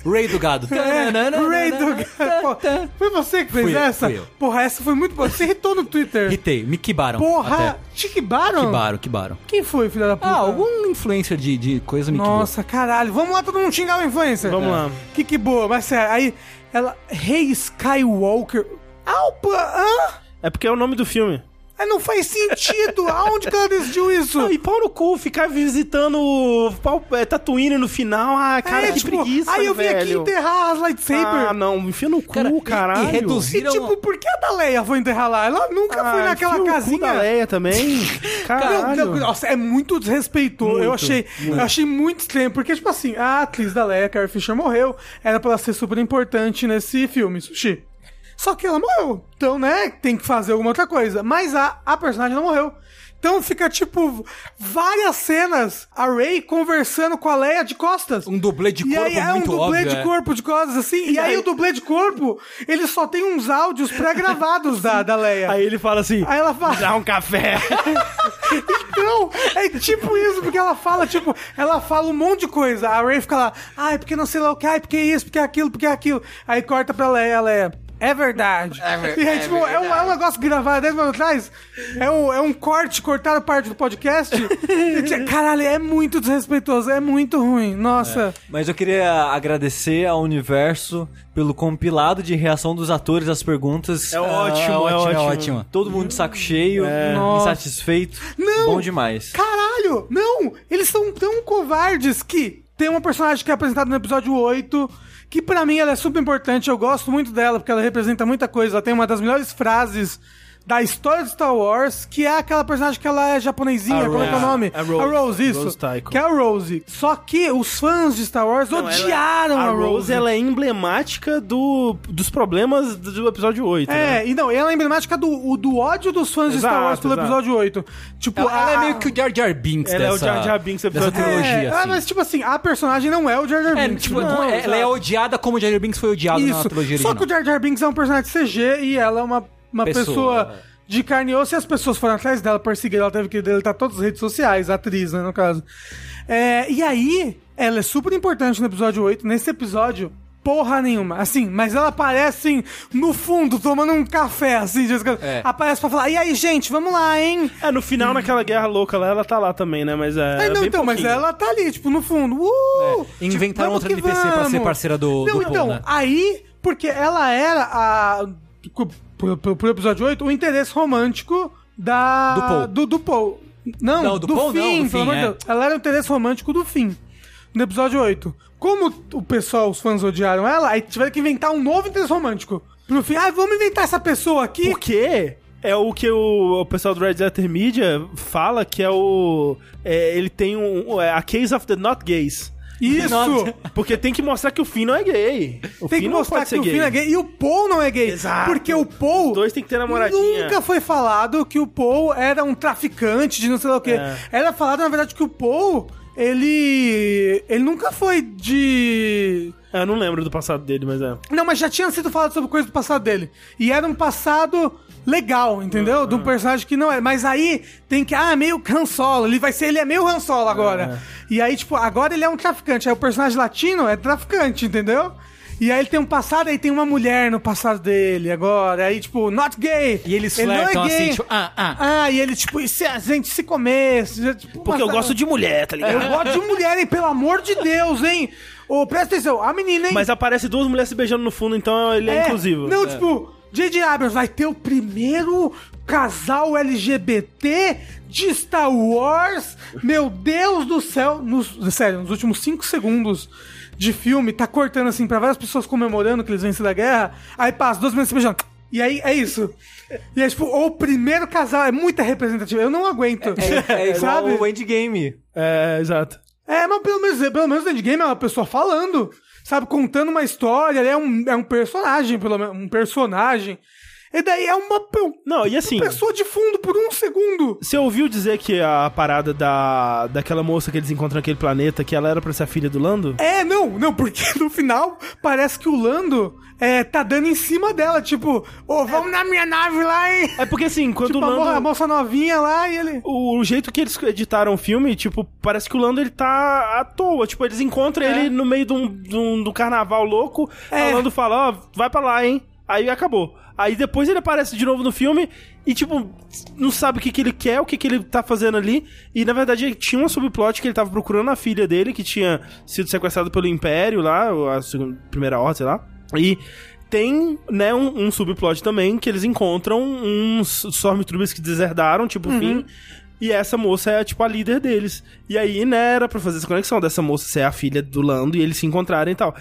Ray do gado. É, Ray do Pô, Foi você que fez Fui eu, essa? fui eu. Porra, essa foi muito boa. Você irritou no Twitter. Irritei, me quibaram. Porra, até. te quibaram? Quibaram, quibaram. Quem foi, filha da puta? Ah, algum influencer de, de coisa me quibou. Nossa, caralho. Vamos lá todo mundo xingar o influencer. Vamos lá. Que que boa, mas sério, aí ela. Rei Skywalker. Alpa, hã? É porque é o nome do filme. Aí não faz sentido. [LAUGHS] Aonde que ela decidiu isso? Ah, e pau no cu, ficar visitando o pau- é, Tatooine no final. Ah, cara, é, que tipo, preguiça, aí eu vim aqui velho. enterrar as lightsabers. Ah, não, enfia no cu, Cara, e- e caralho. reduzir- e tipo, por que a da Leia foi enterrar lá? Ela nunca Ah, foi naquela casinha. da Leia também. [LAUGHS] Não, Caralho. não, nossa, é muito desrespeitoso. eu Muito, achei, eu achei muito estranho, porque, tipo assim, a atriz da Leia, Carrie Fisher, morreu. Era pra ela ser super importante nesse filme, Sushi. Só que ela morreu. Então, né, tem que fazer alguma outra coisa. Mas a, a personagem não morreu. Então fica, tipo, várias cenas, a Ray conversando com a Leia de costas. Um dublê de E corpo aí é um muito dublê óbvio. de é. corpo de costas, assim. E, aí, o dublê de corpo, ele só tem uns áudios pré-gravados da, da Leia. Aí ele fala assim: Aí ela fala. dá um café. [LAUGHS] Não, é tipo isso, porque ela fala, tipo, ela fala um monte de coisa. A Ray fica lá, ai, porque não sei lá o que, ai, porque isso, porque aquilo, porque aquilo. Aí corta pra Leia, a Leia. É verdade. [LAUGHS] e aí, tipo, é, um, é um negócio gravado 10 minutos atrás. É um, é um corte, cortaram parte do podcast. E, Caralho, é muito desrespeitoso, é muito ruim. Nossa. Mas eu queria agradecer ao universo pelo compilado de reação dos atores às perguntas. É ótimo, é ótimo, ótimo. é ótimo. Todo mundo de saco cheio, Nossa. insatisfeito. Não. Bom demais. Caralho! Não! Eles são tão covardes que tem uma personagem que é apresentada no episódio 8, que pra mim ela é super importante, eu gosto muito dela, porque ela representa muita coisa. Ela tem uma das melhores frases da história de Star Wars, que é aquela personagem que ela é japonesinha, A como é que é o Rose. nome? A Rose. isso. Rose Tycho. que é a Rose. Só que os fãs de Star Wars Não, ela- odiaram a a Rose. Rose. ela é emblemática do, dos problemas do episódio 8. né? É, e não, ela é emblemática do, do ódio dos fãs de Star Exato, Wars pelo exato. episódio 8. Tipo, Ela, ela é a- meio que o Jar Jar Binks Ela é o dessa, Jar Jar Binks dessa trilogia, É, ah, assim. mas tipo assim, a personagem não é o Jar Jar É, Binks. tipo, Não, é- ela é exato. odiada como o Jar Jar Binks foi odiado na Isso. trilogia Só que o Jar Jar Binks é um personagem CG e ela é uma, uma pessoa, Pessoa, de carne e osso e as pessoas foram atrás dela, perseguiram, ela teve que deletar todas as redes sociais, a atriz, né, no caso. É, e aí, ela é super importante no episódio 8. Nesse episódio, porra nenhuma. Assim, mas ela aparece assim, no fundo, tomando um café, assim, Jessica. É. Aparece pra falar, e aí, gente, vamos lá, hein? É, no final, naquela guerra louca lá, ela tá lá também, né? Mas é. Aí, não, bem então, mas pouquinho. ela tá ali, tipo, no fundo. Uh! É, inventaram vamos outra NPC pra ser vamos. parceira do- Não, do Paul, então, né? aí, porque ela era a. Pro, pro- pro episódio 8, o interesse romântico da. Do Paul. Do, do Paul. Não, Não, do do, Paul não, fim, do pelo fim, amor de é. Deus. Ela era o interesse romântico do fim. No episódio 8. Como o pessoal, os fãs odiaram ela, aí tiveram que inventar um novo interesse romântico. No fim, ah, vamos inventar essa pessoa aqui. Por quê? É o que o, o pessoal do Red Letter Media fala que é o. é, ele tem um. é a case of the not gays. Isso! Porque tem que mostrar que o Finn não é gay. O Tem Finn que mostrar que o Finn é gay. E o Paul não é gay. Exato. Porque o Paul. Os dois têm que ter namoradinha. Nunca foi falado que o Paul era um traficante de não sei lá o quê. É. Era falado, na verdade, que o Paul. Ele. Ele nunca foi de. É, Eu não lembro do passado dele, mas é. Não, mas já tinha sido falado sobre coisa do passado dele. E era um passado legal, entendeu? De um personagem que não é. Mas aí tem que. Ah, meio Han Solo. Ele vai ser. Ele é meio Han Solo agora. E aí, tipo, agora ele é um traficante. Aí o personagem latino é traficante, entendeu? E aí ele tem um passado, aí tem uma mulher no passado dele agora. Aí, tipo, not gay. E eles Ele não é flertam gay. assim, tipo, ah, ah. Ah, e ele, tipo, e se a gente se comer. se- tipo, Porque eu gosto de mulher, tá Eu ligado? gosto de mulher, hein? Pelo amor de Deus, hein? Ô, presta atenção, a menina, hein? Mas aparece duas mulheres se beijando no fundo, então ele é, inclusivo. Não, tipo, J.J. Abrams vai ter o primeiro casal LGBT de Star Wars. Meu Deus do céu. Nos, sério, nos últimos 5 segundos de filme, tá cortando assim pra várias pessoas comemorando que eles vencem da guerra. Aí passa, duas mulheres se beijando. E aí é isso. E é tipo, o primeiro casal é muita representativa. Eu não aguento. É igual sabe? o Endgame. É, exato. É, mas pelo menos, pelo menos no Endgame é uma pessoa falando, sabe? Contando uma história, ele é um, é um personagem, pelo menos, um personagem. E daí é uma, Não, e assim. pessoa de fundo por um segundo. Você ouviu dizer que a parada da, daquela moça que eles encontram naquele planeta, que ela era pra ser a filha do Lando? É, não, não, porque [LAUGHS] no final parece que o Lando é, tá dando em cima dela, tipo, ô, vamos na minha nave lá, hein? É porque assim, quando tipo, o a, mo- a Lando. moça novinha lá e ele... O, o jeito que eles editaram o filme, tipo, parece que o Lando ele tá à toa. Tipo, eles encontram ele no meio de um, de um- do carnaval louco. É. Aí o Lando fala, ó, vai pra lá, hein? Aí acabou. Aí depois ele aparece de novo no filme e, tipo, não sabe o que, que ele quer, o que, que ele tá fazendo ali. E na verdade tinha uma subplot que ele tava procurando a filha dele, que tinha sido sequestrada pelo Império lá, a primeira ordem, sei lá. E tem, né, um, um subplot também que eles encontram uns Stormtroopers que deserdaram, tipo, o fim. E essa moça é, tipo, a líder deles. E aí, né, era pra fazer essa conexão dessa moça ser a filha do Lando e eles se encontrarem e tal.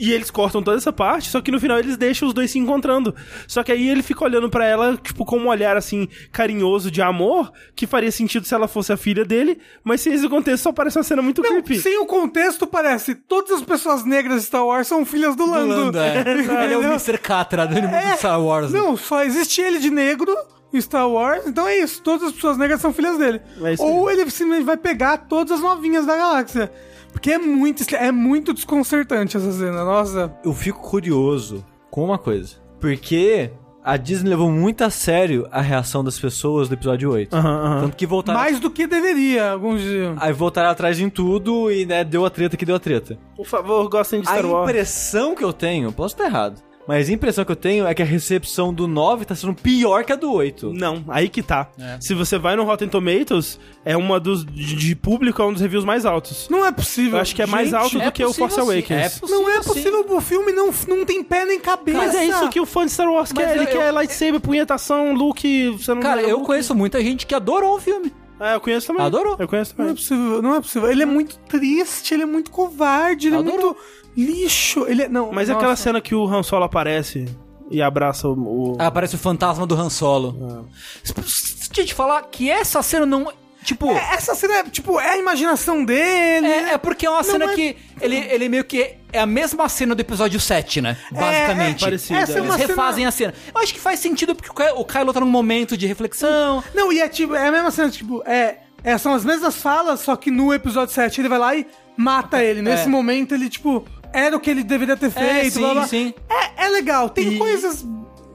E eles cortam toda essa parte, só que no final eles deixam os dois se encontrando. Só que aí ele fica olhando pra ela, tipo, com um olhar, assim, carinhoso de amor, que faria sentido se ela fosse a filha dele, mas sem esse contexto só parece uma cena muito Não, creepy. sem o contexto, parece todas as pessoas negras de Star Wars são filhas do Lando. Lando, é. [LAUGHS] Ele é o? Mr. Catra do mundo do Star Wars. né? Não, só existe ele de negro em Star Wars, então é isso. Todas as pessoas negras são filhas dele. É Ou ele simplesmente vai pegar todas as novinhas da galáxia. Porque é muito, é muito desconcertante essa cena, nossa. Eu fico curioso com uma coisa. Porque a Disney levou muito a sério a reação das pessoas do episódio 8. Aham, aham. Tanto que voltaram. Mais do que deveria, alguns diziam. Aí voltaram atrás em tudo e, né, deu a treta que deu a treta. Por favor, gostem de A Star Wars. impressão que eu tenho, posso estar errado, mas a impressão que eu tenho é que a recepção do 9 tá sendo pior que a do 8. Não, aí que tá. É. Se você vai no Rotten Tomatoes, é uma dos. De, de público, é um dos reviews mais altos. Não é possível. Eu acho que é mais Gente, alto do é que o Force sim, Awakens. é possível Não é sim. possível, o filme não, não tem pé nem cabeça. Mas é isso que o fã de Star Wars Mas quer. Ele eu- quer lightsaber, punhetação, look. Você não Cara, joga eu Luke. conheço muita gente que adorou o filme. É, eu conheço também. Adorou. Eu conheço Não é também. possível, não é possível. Ele é muito triste, ele é muito covarde, ele é Adorou. muito lixo. Ele é, não, Mas é aquela cena que o Han Solo aparece e abraça o. o- Ah, parece o fantasma do Han Solo. Deixa eu te falar que essa cena não. Tipo. É, essa cena, é, tipo, é a imaginação dele. É, é porque é uma cena é- que ele, ele meio que é a mesma cena do episódio 7, né? Basicamente. é, Parecido, essa é é. uma Eles refazem a cena. Eu acho que faz sentido porque o Ky- o Kylo tá num momento de reflexão. Não, e é tipo, é a mesma cena, tipo, é, é, são as mesmas falas, só que no episódio 7 ele vai lá e mata ele. Nesse É. momento ele, tipo, era o que ele deveria ter feito. sim, blá, blá. sim. É, é legal, tem E- coisas.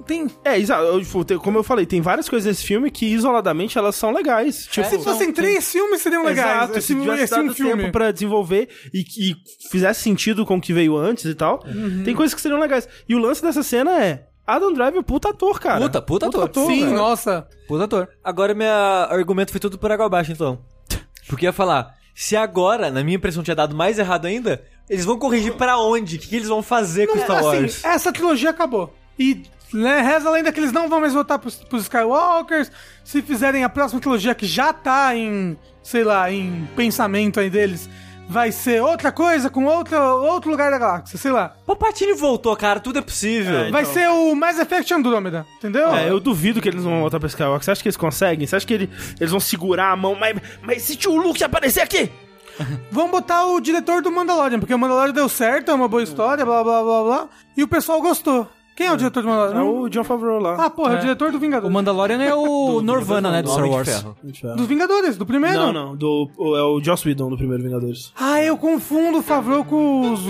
tem. É, exato. eu, tipo, como eu falei, tem várias coisas nesse filme que isoladamente elas são legais. Tipo, Se fossem três filmes, seriam legais. Exato, esse, se tivesse esse é um dado filme. tempo pra desenvolver e que fizesse sentido com o que veio antes e tal, Uhum. tem coisas que seriam legais. E o lance dessa cena é, Adam Driver é puta ator, cara. Puta, puta ator. Sim, velho. nossa. Puta ator. Agora meu argumento foi tudo por água abaixo, então. Porque eu ia falar, se agora, na minha impressão, tinha dado mais errado ainda, eles vão corrigir pra onde? O que, que eles vão fazer com Star Wars? Assim, essa trilogia acabou. E né, reza a lenda que eles não vão mais voltar pros, pros Skywalkers. Se fizerem a próxima trilogia que já tá em, sei lá, em pensamento aí deles, vai ser outra coisa com outra, outro lugar da galáxia, sei lá. Palpatine voltou, cara, tudo é possível. É, Vai Então. ser o Mass Effect Andromeda, entendeu? É, eu duvido que eles vão voltar pra Skywalker. Você acha que eles conseguem? Você acha que ele- eles vão segurar a mão? Mas, mas se tio Luke aparecer aqui? Vamos botar o diretor do Mandalorian, porque o Mandalorian deu certo, é uma boa história, blá blá blá blá. E o pessoal gostou. Quem é o diretor do É Mandalorian? o John Favreau lá. Ah, porra, é o É. diretor do Vingador. O Mandalorian é o [LAUGHS] Norvana, né, do Star Wars. Ferro. Dos Vingadores, do primeiro? Não, não. Do, é o Joss Whedon do primeiro Vingadores. Ah, eu confundo o Favreau com os.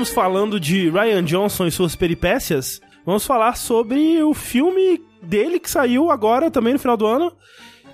Estamos falando de Ryan Johnson e suas peripécias, vamos falar sobre o filme dele que saiu agora também no final do ano,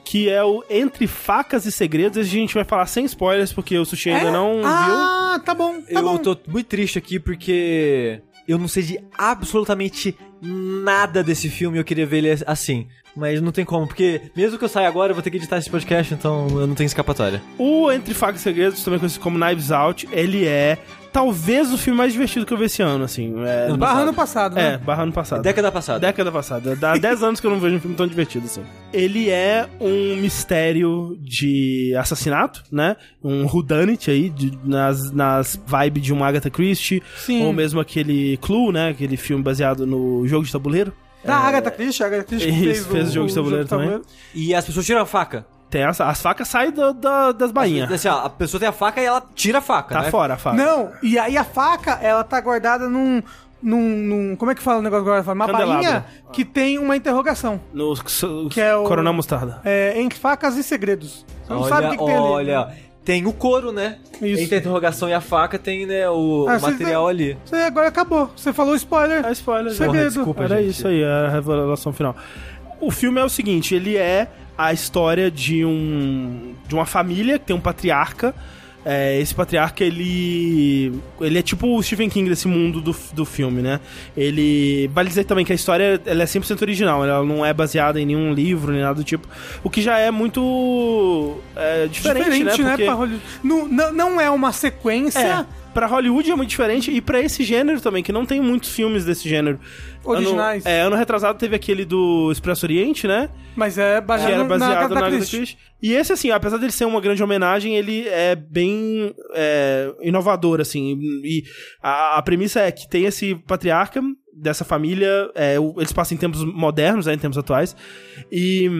que é o Entre Facas e Segredos. A gente vai falar sem spoilers, porque o Sushi ainda não viu. Ah, tá bom, tá eu bom. tô muito triste aqui porque eu não sei de absolutamente nada desse filme e eu queria ver ele assim. Mas não tem como, porque mesmo que eu saia agora, eu vou ter que editar esse podcast, então eu não tenho escapatória. O Entre Facas e Segredos, também conhecido como Knives Out, ele é talvez o filme mais divertido que eu vi esse ano, assim. É, Ano Barra ano passado, é né? barra ano passado. Década passada. Década passada. Dá [LAUGHS] 10 anos que eu não vejo um filme tão divertido assim. Ele é um mistério de assassinato, né? Um whodunit aí, de- nas, nas vibes de um Agatha Christie. Sim. Ou mesmo aquele Clue, né? Aquele filme baseado no jogo de tabuleiro. Da Agatha Christie, a Agatha Christie que Isso, fez o jogo de tabuleiro também. E as pessoas tiram a faca. Tem as, as facas saem da- da- das bainhas. Assim, ó, a pessoa tem a faca e ela tira a faca, Tá né? fora a faca. Não, e aí a faca, ela tá guardada num... Num, num- como é que fala o negócio agora? Uma bainha que tem uma interrogação. No Que é o- Coronel Mostarda. É, entre facas e segredos. Você não olha, sabe o que, que tem ali. olha, tem o couro, né? Isso. Entre a interrogação e a faca tem, né, o Ah, material ali. Você agora acabou. Você falou spoiler. É spoiler. Segredo. Porra, desculpa, Era gente. isso aí, a revelação final. O filme é o seguinte, ele é a história de um de uma família que tem um patriarca. É, esse patriarca, ele ele é tipo o Stephen King desse mundo do, do filme, né? Ele... Vale dizer também que a história ela é 100% original, ela não é baseada em nenhum livro, nem nada do tipo. O que já é muito é, diferente, né? Porque- pra Hollywood. Não, não, não é uma sequência é, pra Hollywood é muito diferente e pra esse gênero também, que não tem muitos filmes desse gênero. Originais. Ano, é, ano retrasado teve aquele do Expresso Oriente, né? mas é Que baseado, era na baseado na Christie. Christie. E esse, assim, apesar dele ser uma grande homenagem, ele é bem é, inovador, assim. E a, a premissa é que tem esse patriarca dessa família, é, eles passam em tempos modernos, né, em tempos atuais, e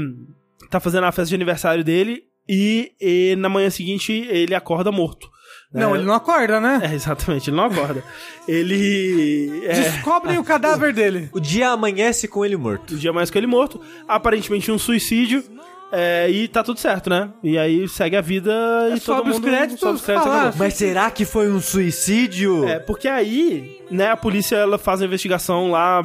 tá fazendo a festa de aniversário dele e, e na manhã seguinte ele acorda morto. Não, É, ele não acorda, né? é, exatamente, ele não acorda. ele. É, Descobrem o [LAUGHS] cadáver dele. O dia amanhece com ele morto. o dia mais que ele morto. Aparentemente um suicídio. é, e tá tudo certo, né? E aí segue a vida e todo sobe os mundo créditos, sobe os créditos fala, acabou. Mas será que foi um suicídio? É, porque aí, né, a polícia ela faz a investigação lá,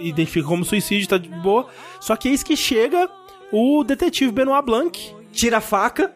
identifica como suicídio, tá de boa. Só que eis que chega o detetive Benoit Blanc, Tira a faca.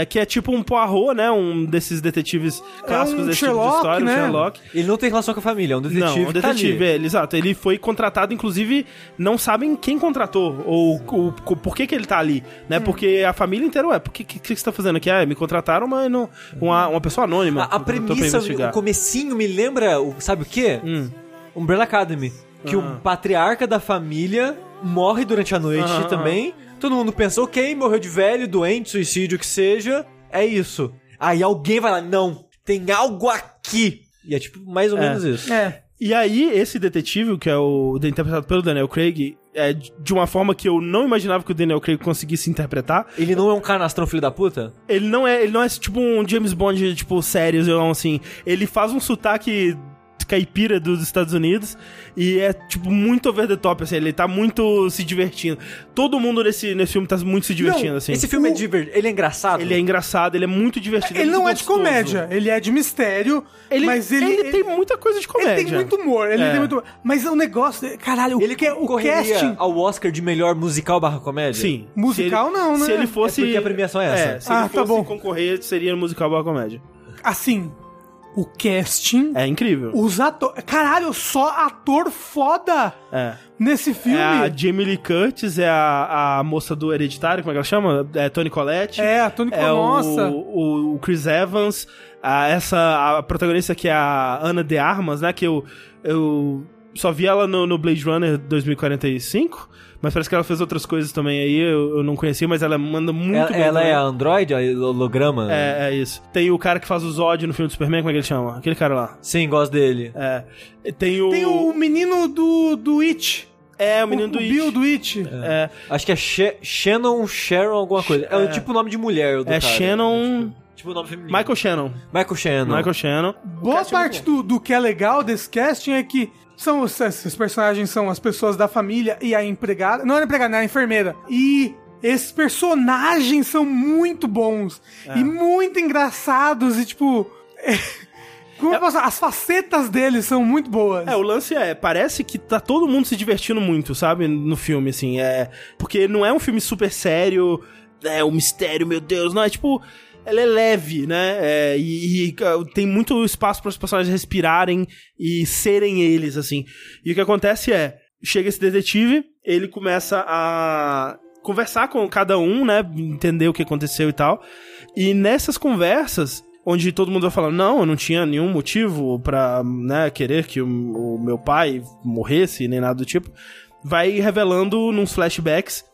É, que é tipo um Poirot, né? Um desses detetives clássicos um desse Sherlock, tipo de história, né? um Sherlock. Ele não tem relação com a família, é um detetive. Não, um que tá detetive, ali. é, ele, exato. Ele foi contratado, inclusive, não sabem quem contratou, ou, ou co- por que que ele tá ali, né? Hum. Porque a família inteira, ué, por que, que, que você tá fazendo aqui? Ah, me contrataram, mas não, uma, uma pessoa anônima. A, a premissa, o comecinho me lembra, o- sabe o quê? Hum. Umbrella Academy. Que o patriarca da família morre durante a noite Aham, também. Todo mundo pensa, ok, morreu de velho, doente, suicídio, o que seja. É isso. Aí alguém vai lá, não, tem algo aqui. E é tipo mais ou É. menos isso. É. E aí, esse detetive, que é o interpretado pelo Daniel Craig, é de uma forma que eu não imaginava que o Daniel Craig conseguisse interpretar. Ele não é um canastrão filho da puta? Ele não é, ele não é tipo um James Bond, tipo, sério, assim. Ele faz um sotaque caipira dos Estados Unidos e é, tipo, muito over the top, assim, ele tá muito se divertindo. Todo mundo nesse, nesse filme tá muito se divertindo, Não, assim. Esse filme é O- divertido. Ele é engraçado? Ele é engraçado, ele é muito divertido. Ele muito não é de gostoso. comédia, ele é de mistério, Ele, mas ele, tem muita coisa de comédia. Ele tem muito humor, ele É. tem muito humor. Mas o negócio, caralho, Ele o, que, o casting... ao Oscar de melhor musical barra comédia? Sim. Musical ele- não, né? Se ele fosse... É porque a premiação é essa. se Ah, ele tá fosse bom. concorrer, seria musical barra comédia. Assim, o casting, É incrível. os atores... Caralho, só ator foda É. nesse filme. É a Jamie Lee Curtis, é a, a moça do Hereditário, como é que ela chama? É Tony Collette. É, a Tony É Nossa. o, o Chris Evans, a, essa a protagonista que é a Ana de Armas, né? Que eu, eu só vi ela no, no Blade Runner 2045, mas parece que ela fez outras coisas também aí, eu, eu não conhecia, mas ela manda muito Ela, bem. ela também. é a Android, a holograma? É, é isso. Tem o cara que faz o Zod no filme do Superman, como é que ele chama? Aquele cara lá. Sim, gosto dele. É. Tem o. Tem o menino do, do It. É, o menino o, do o It. Bill do It. É, Acho que é She- Shannon Sharon alguma coisa. É, o tipo nome de mulher do é cara. Shannon. Tipo o nome feminino. Michael Shannon. Michael Shannon. Michael Shannon. Boa é parte do, do que é legal desse casting é que são os, esses personagens são as pessoas da família e a empregada. Não é a empregada, não é a enfermeira. E esses personagens são muito bons É. e muito engraçados e tipo. [LAUGHS] é, como eu posso? As facetas deles são muito boas. É, o lance é, parece que tá todo mundo se divertindo muito, sabe, no filme, assim, é... Porque não é um filme super sério, é, o mistério, meu Deus, não, é tipo... Ela é leve, né, é, e, e, tem muito espaço para os personagens respirarem e serem eles, assim. E o que acontece é, chega esse detetive, ele começa a conversar com cada um, né, entender o que aconteceu e tal, e nessas conversas onde todo mundo vai falando, não, eu não tinha nenhum motivo pra, né, querer que o, o meu pai morresse, nem nada do tipo, vai revelando nos flashbacks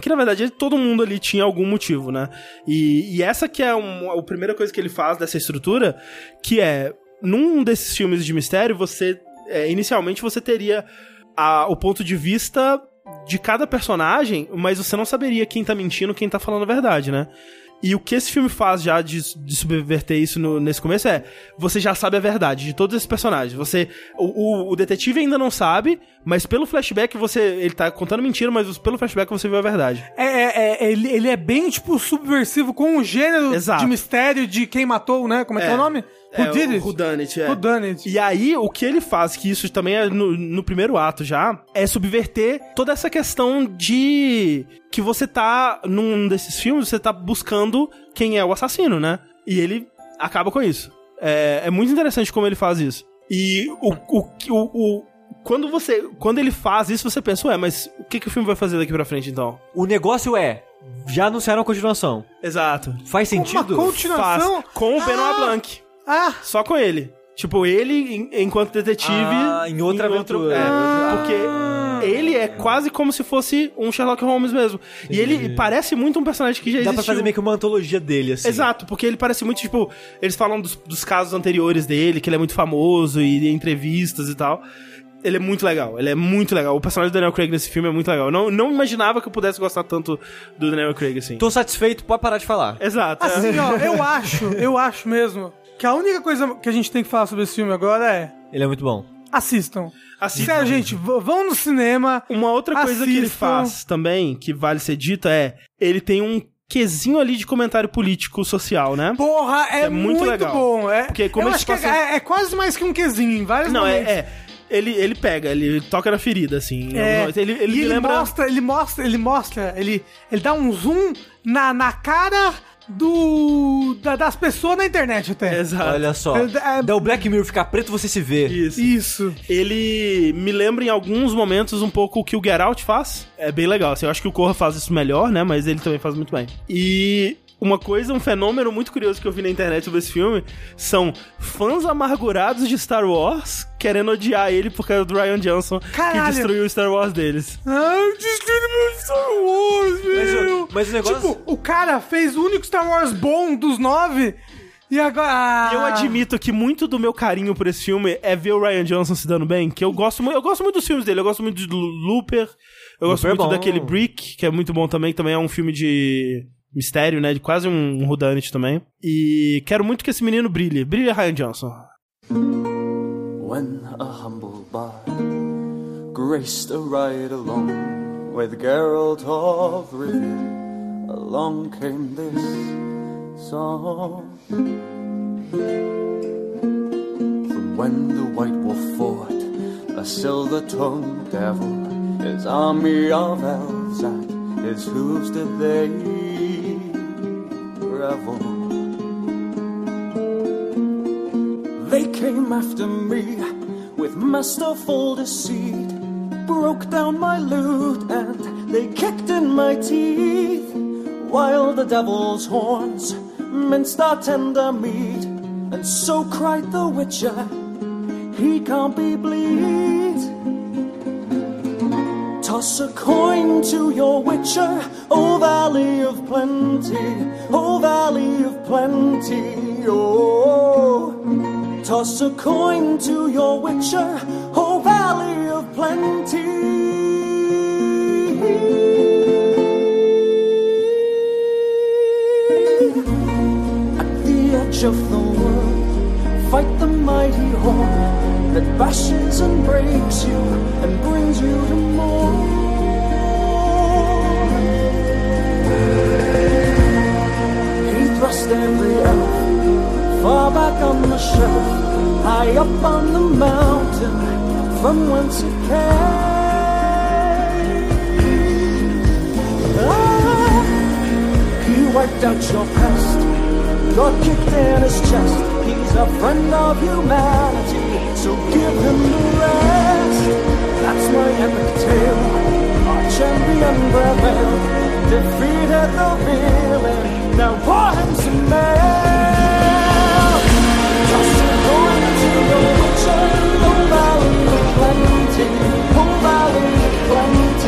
que na verdade todo mundo ali tinha algum motivo, né? E, e essa que é um- a primeira coisa que ele faz dessa estrutura, que é, num desses filmes de mistério, você, é, inicialmente você teria a- o ponto de vista de cada personagem, mas você não saberia quem tá mentindo, quem tá falando a verdade, né? E o que esse filme faz já de, de subverter isso no- nesse começo é: você já sabe a verdade de todos esses personagens. Você. O, o- o detetive ainda não sabe, mas pelo flashback você. Ele tá contando mentira, mas pelo flashback você viu a verdade. É, é- é- ele, ele é bem, tipo, subversivo com o gênero Exato. de mistério de quem matou, né? Como é, que é É. o nome? Who é, did o it? Who Done It, é. Who done it? E aí, o que ele faz, que isso também é no, no primeiro ato já, é subverter toda essa questão de que você tá, num desses filmes, você tá buscando quem é o assassino, né? E ele acaba com isso. É, é muito interessante como ele faz isso. E o, o, o, o- quando você, quando ele faz isso, você pensa, ué, mas o que, que o filme vai fazer daqui pra frente, então? O negócio é, já anunciaram a continuação. Exato. Faz sentido? Uma continuação? Faz com o Benoit Ah! Blanc. Ah, Só com ele. Tipo, ele em- enquanto detetive. Ah, em outra outro- aventura. é, Ah. Porque ele é quase como se fosse um Sherlock Holmes mesmo. E ele parece muito um personagem que já Dá existiu. pra fazer meio que uma antologia dele, assim. Exato, porque ele parece muito, tipo, eles falam dos, dos casos anteriores dele, que ele é muito famoso e entrevistas e tal. Ele é muito legal, ele é muito legal. O personagem do Daniel Craig nesse filme é muito legal. Eu não, não imaginava que eu pudesse gostar tanto do Daniel Craig, assim. Tô satisfeito, pode parar de falar. Exato. assim, ó, eu acho, eu acho mesmo que a única coisa que a gente tem que falar sobre esse filme agora é Ele é muito bom. assistam. Assistam. Sério, gente, vão no cinema. Uma outra coisa que ele Assistam. faz também, que vale ser dita, é ele tem um quesinho ali de comentário político social, né? Porra, é, É muito muito, legal. bom. É, Porque como eu acho que passa- é, é quase mais que um quesinho em vários Não, é, momentos. é. Ele, ele pega, ele toca na ferida, assim. É, Ele, ele, e ele lembra. mostra, ele mostra, ele mostra, ele, ele dá um zoom na, na cara do da- das pessoas na internet até. Exato. Olha só. É- é- Dá o Black Mirror ficar preto, você se vê. Isso. Isso. Ele me lembra em alguns momentos um pouco o que o Get Out faz. É bem legal. Assim, eu acho que o Corra faz isso melhor, né? Mas ele também faz muito bem. E uma coisa, um fenômeno muito curioso que eu vi na internet sobre esse filme são fãs amargurados de Star Wars querendo odiar ele por causa do Ryan Johnson Caralho. que destruiu o Star Wars deles. Ai, destruindo meu Star Wars, Mas, meu. o- mas o negócio... Tipo, o cara fez o único Star Wars bom dos nove E agora. ah, Eu admito que muito do meu carinho por esse filme é ver o Ryan Johnson se dando bem, que eu gosto muito, eu gosto muito dos filmes dele, eu gosto muito de Lu- Looper, eu gosto Looper é muito bom. daquele Brick, que é muito bom também, que também é um filme de mistério, né, de quase um, whodunit também. E quero muito que esse menino brilhe. Brilha Ryan Johnson. When a humble bard graced a ride along with Geralt of Rivia, along came this song. From when the White Wolf fought a silver-tongued devil, his army of elves at his hooves did they revel. They came after me with masterful deceit, broke down my lute and they kicked in my teeth, while the devil's horns minced our tender meat, and so cried the witcher, he can't be bleed. Toss a coin to your witcher, O Valley of Plenty, O Valley of Plenty, oh. Toss a coin to your witcher, O Valley of Plenty. At the edge of the world, fight the mighty horde that bashes and breaks you and brings you to more. Thrust every elf far back on the shelf, high up on the mountain from whence it came. Ah, he wiped out your past, got kicked in his chest. He's a friend of humanity, so give him the rest. That's my epic tale. Our champion prevailed, defeated the villain. Now pour him some. ควันที่ผมมาวันวันที่